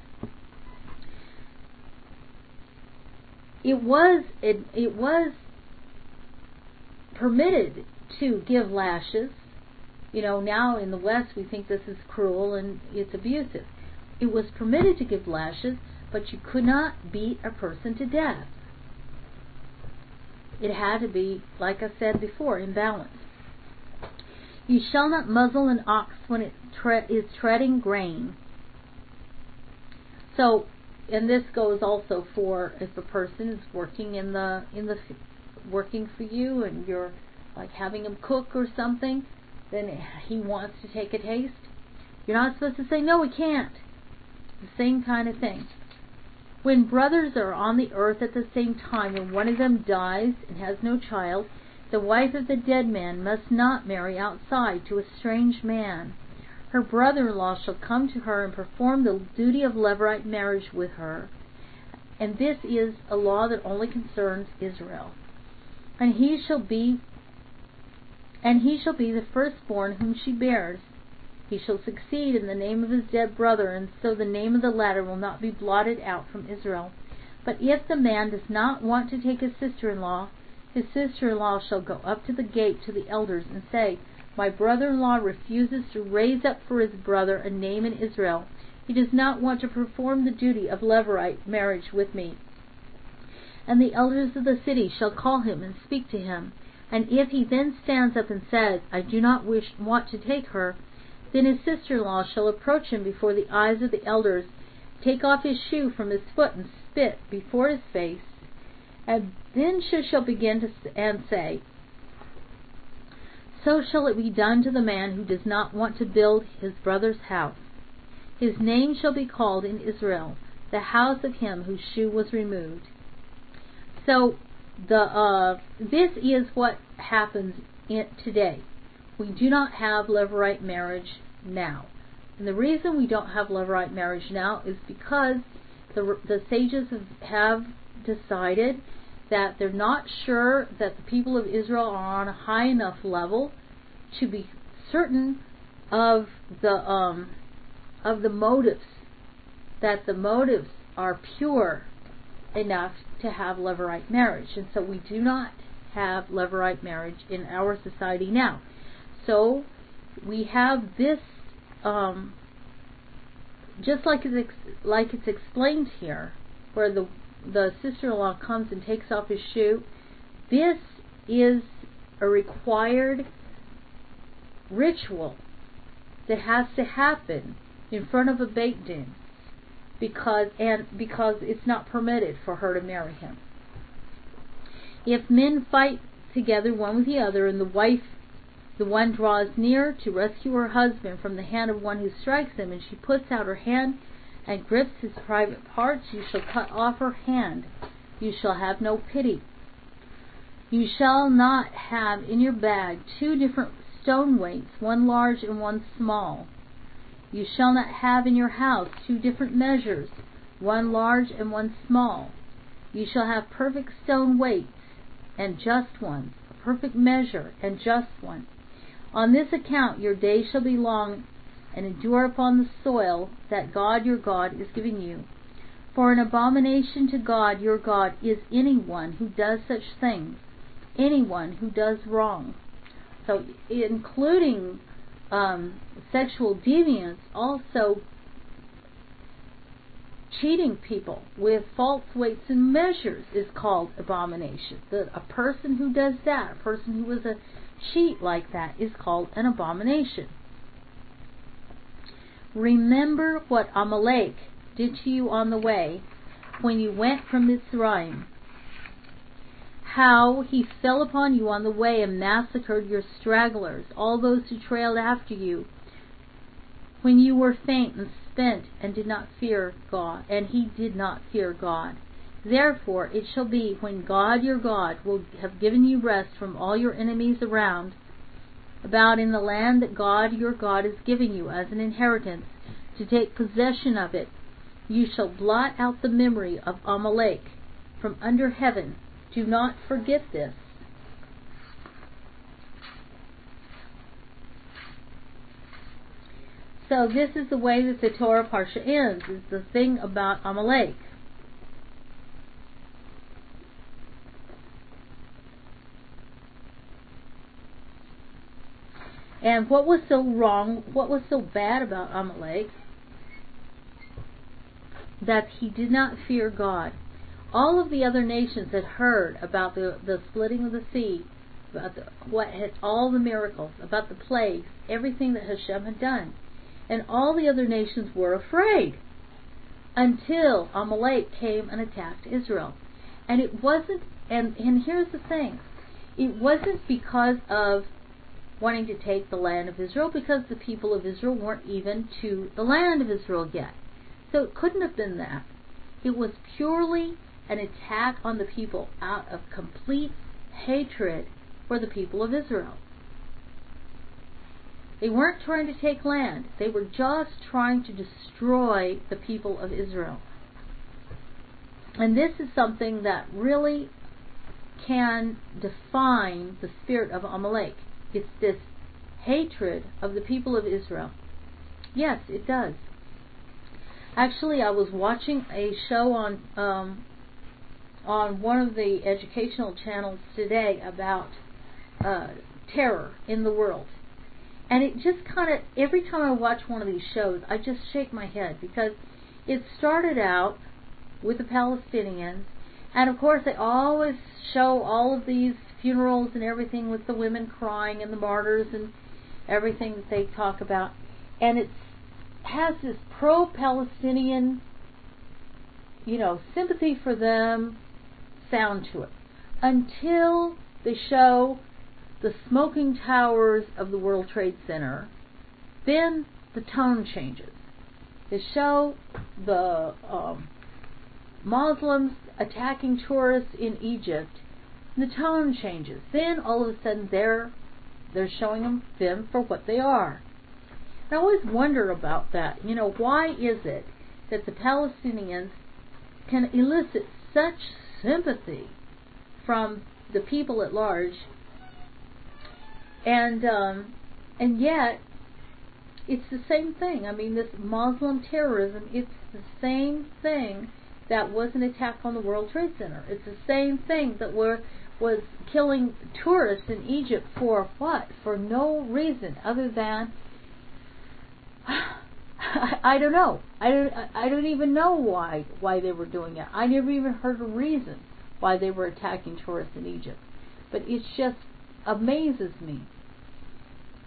it was it, it was permitted to give lashes. You know, now in the West we think this is cruel and it's abusive. It was permitted to give lashes, but you could not beat a person to death. It had to be, like I said before, in balance. You shall not muzzle an ox when it tre- is treading grain. So and this goes also for if a person is working in the in the working for you and you're like having him cook or something, then he wants to take a taste. You're not supposed to say no, we can't. The same kind of thing. When brothers are on the earth at the same time and one of them dies and has no child, the wife of the dead man must not marry outside to a strange man her brother-in-law shall come to her and perform the duty of levirate marriage with her. And this is a law that only concerns Israel. And he shall be and he shall be the firstborn whom she bears. He shall succeed in the name of his dead brother, and so the name of the latter will not be blotted out from Israel. But if the man does not want to take his sister in law, his sister in law shall go up to the gate to the elders and say, my brother-in-law refuses to raise up for his brother a name in Israel. He does not want to perform the duty of levirate marriage with me. And the elders of the city shall call him and speak to him. And if he then stands up and says, I do not wish want to take her, then his sister-in-law shall approach him before the eyes of the elders, take off his shoe from his foot and spit before his face, and then she shall begin to and say, so shall it be done to the man who does not want to build his brother's house. His name shall be called in Israel, the house of him whose shoe was removed. So the uh, this is what happens in, today. We do not have levirate marriage now. And the reason we don't have levirate marriage now is because the, the sages have decided that they're not sure that the people of Israel are on a high enough level to be certain of the um, of the motives that the motives are pure enough to have levirate marriage, and so we do not have levirate marriage in our society now. So we have this, um, just like it's like it's explained here, where the the sister-in-law comes and takes off his shoe. This is a required ritual that has to happen in front of a Beit Din. because and because it's not permitted for her to marry him. If men fight together one with the other, and the wife the one draws near to rescue her husband from the hand of one who strikes him, and she puts out her hand and grips his private parts, you shall cut off her hand. You shall have no pity. You shall not have in your bag two different stone weights, one large and one small. You shall not have in your house two different measures, one large and one small. You shall have perfect stone weights and just ones, a perfect measure and just one. On this account your days shall be long, and endure upon the soil that God your God is giving you. For an abomination to God your God is anyone who does such things, anyone who does wrong. So, including um, sexual deviance, also cheating people with false weights and measures is called abomination. The, a person who does that, a person who is a cheat like that, is called an abomination. Remember what Amalek did to you on the way when you went from Mitzrayim, how he fell upon you on the way and massacred your stragglers, all those who trailed after you, when you were faint and spent and did not fear God, and he did not fear God. Therefore it shall be when God your God will have given you rest from all your enemies around about in the land that God your God is giving you as an inheritance to take possession of it, you shall blot out the memory of Amalek from under heaven. Do not forget this. So this is the way that the Torah Parsha ends, is the thing about Amalek. And what was so wrong, what was so bad about Amalek? That he did not fear God. All of the other nations had heard about the, the splitting of the sea, about the, what had, all the miracles, about the plagues, everything that Hashem had done. And all the other nations were afraid until Amalek came and attacked Israel. And it wasn't, and, and here's the thing, it wasn't because of wanting to take the land of Israel because the people of Israel weren't even to the land of Israel yet. So it couldn't have been that. It was purely an attack on the people out of complete hatred for the people of Israel. They weren't trying to take land, they were just trying to destroy the people of Israel. And this is something that really can define the spirit of Amalek. It's this hatred of the people of Israel. Yes, it does. Actually, I was watching a show on um, on one of the educational channels today about uh, terror in the world, and it just kind of every time I watch one of these shows, I just shake my head because it started out with the Palestinians, and of course they always show all of these funerals and everything with the women crying and the martyrs and everything that they talk about. And it has this pro Palestinian, you know, sympathy for them sound to it. Until they show the smoking towers of the World Trade Center, then the tone changes. They show the um, Muslims attacking tourists in Egypt, the tone changes. Then all of a sudden they're they're showing them them for what they are. And I always wonder about that. You know, why is it that the Palestinians can elicit such sympathy from the people at large, and um, and yet it's the same thing. I mean, this Muslim terrorism, it's the same thing that was an attack on the World Trade Center. It's the same thing that were was killing tourists in Egypt for what? For no reason other than I don't know. I don't. I don't even know why why they were doing it. I never even heard a reason why they were attacking tourists in Egypt. But it just amazes me.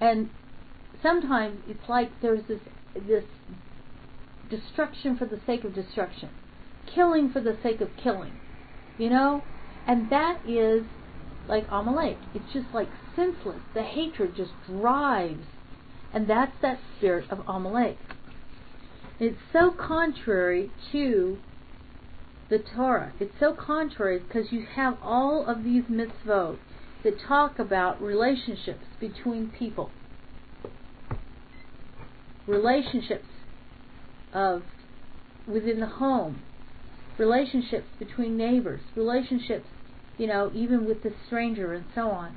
And sometimes it's like there's this this destruction for the sake of destruction, killing for the sake of killing, you know? And that is like Amalek. It's just like senseless. The hatred just drives. And that's that spirit of Amalek. It's so contrary to the Torah. It's so contrary because you have all of these mitzvot that talk about relationships between people, relationships of within the home, relationships between neighbors, relationships, you know, even with the stranger and so on,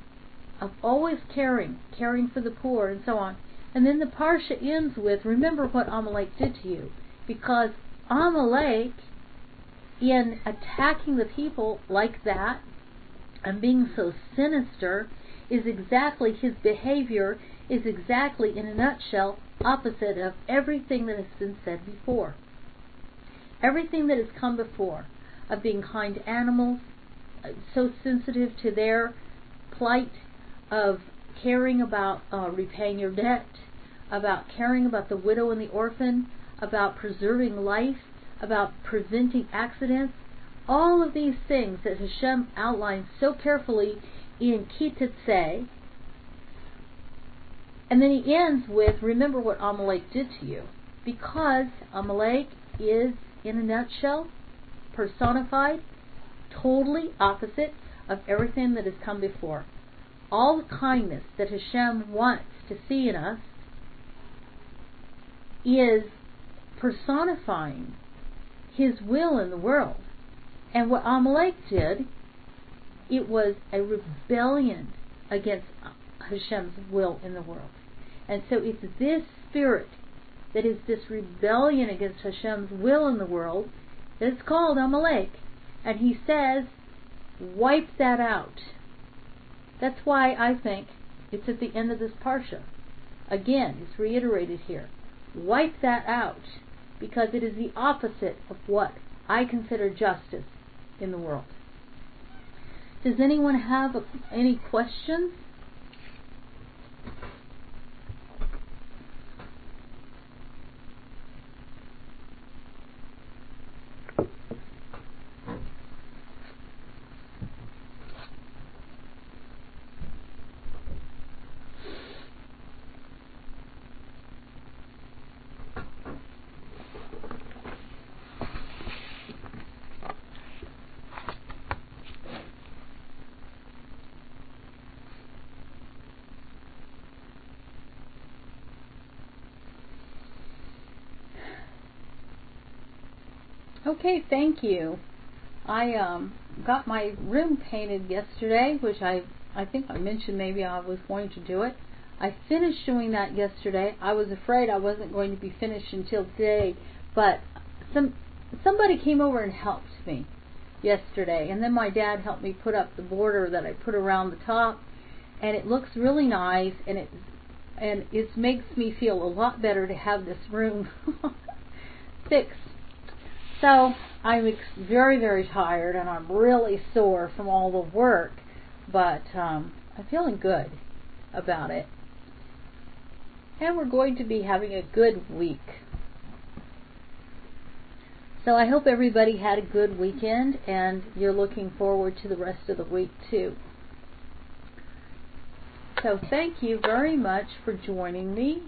of always caring, caring for the poor and so on. And then the parsha ends with, remember what Amalek did to you, because Amalek, in attacking the people like that and being so sinister, is exactly his behavior is exactly in a nutshell opposite of everything that has been said before. Everything that has come before of being kind to animals, uh, so sensitive to their plight, of caring about uh, repaying your debt, about caring about the widow and the orphan, about preserving life, about preventing accidents, all of these things that Hashem outlines so carefully in Ki Teitzei. And then he ends with, remember what Amalek did to you. Because Amalek is, in a nutshell, personified, totally opposite of everything that has come before. All the kindness that Hashem wants to see in us is personifying his will in the world. And what Amalek did, it was a rebellion against Hashem's will in the world. And so it's this spirit that is this rebellion against Hashem's will in the world is called Amalek. And he says, wipe that out. That's why I think it's at the end of this parsha. Again, it's reiterated here. Wipe that out because it is the opposite of what I consider justice in the world. Does anyone have any questions? Okay, thank you. I um, got my room painted yesterday, which I I think I mentioned maybe I was going to do it. I finished doing that yesterday. I was afraid I wasn't going to be finished until today, but some somebody came over and helped me yesterday, and then my dad helped me put up the border that I put around the top, and it looks really nice, and it and it makes me feel a lot better to have this room fixed so I'm very, very tired and I'm really sore from all the work, but um, I'm feeling good about it. And we're going to be having a good week. So I hope everybody had a good weekend and you're looking forward to the rest of the week too. So thank you very much for joining me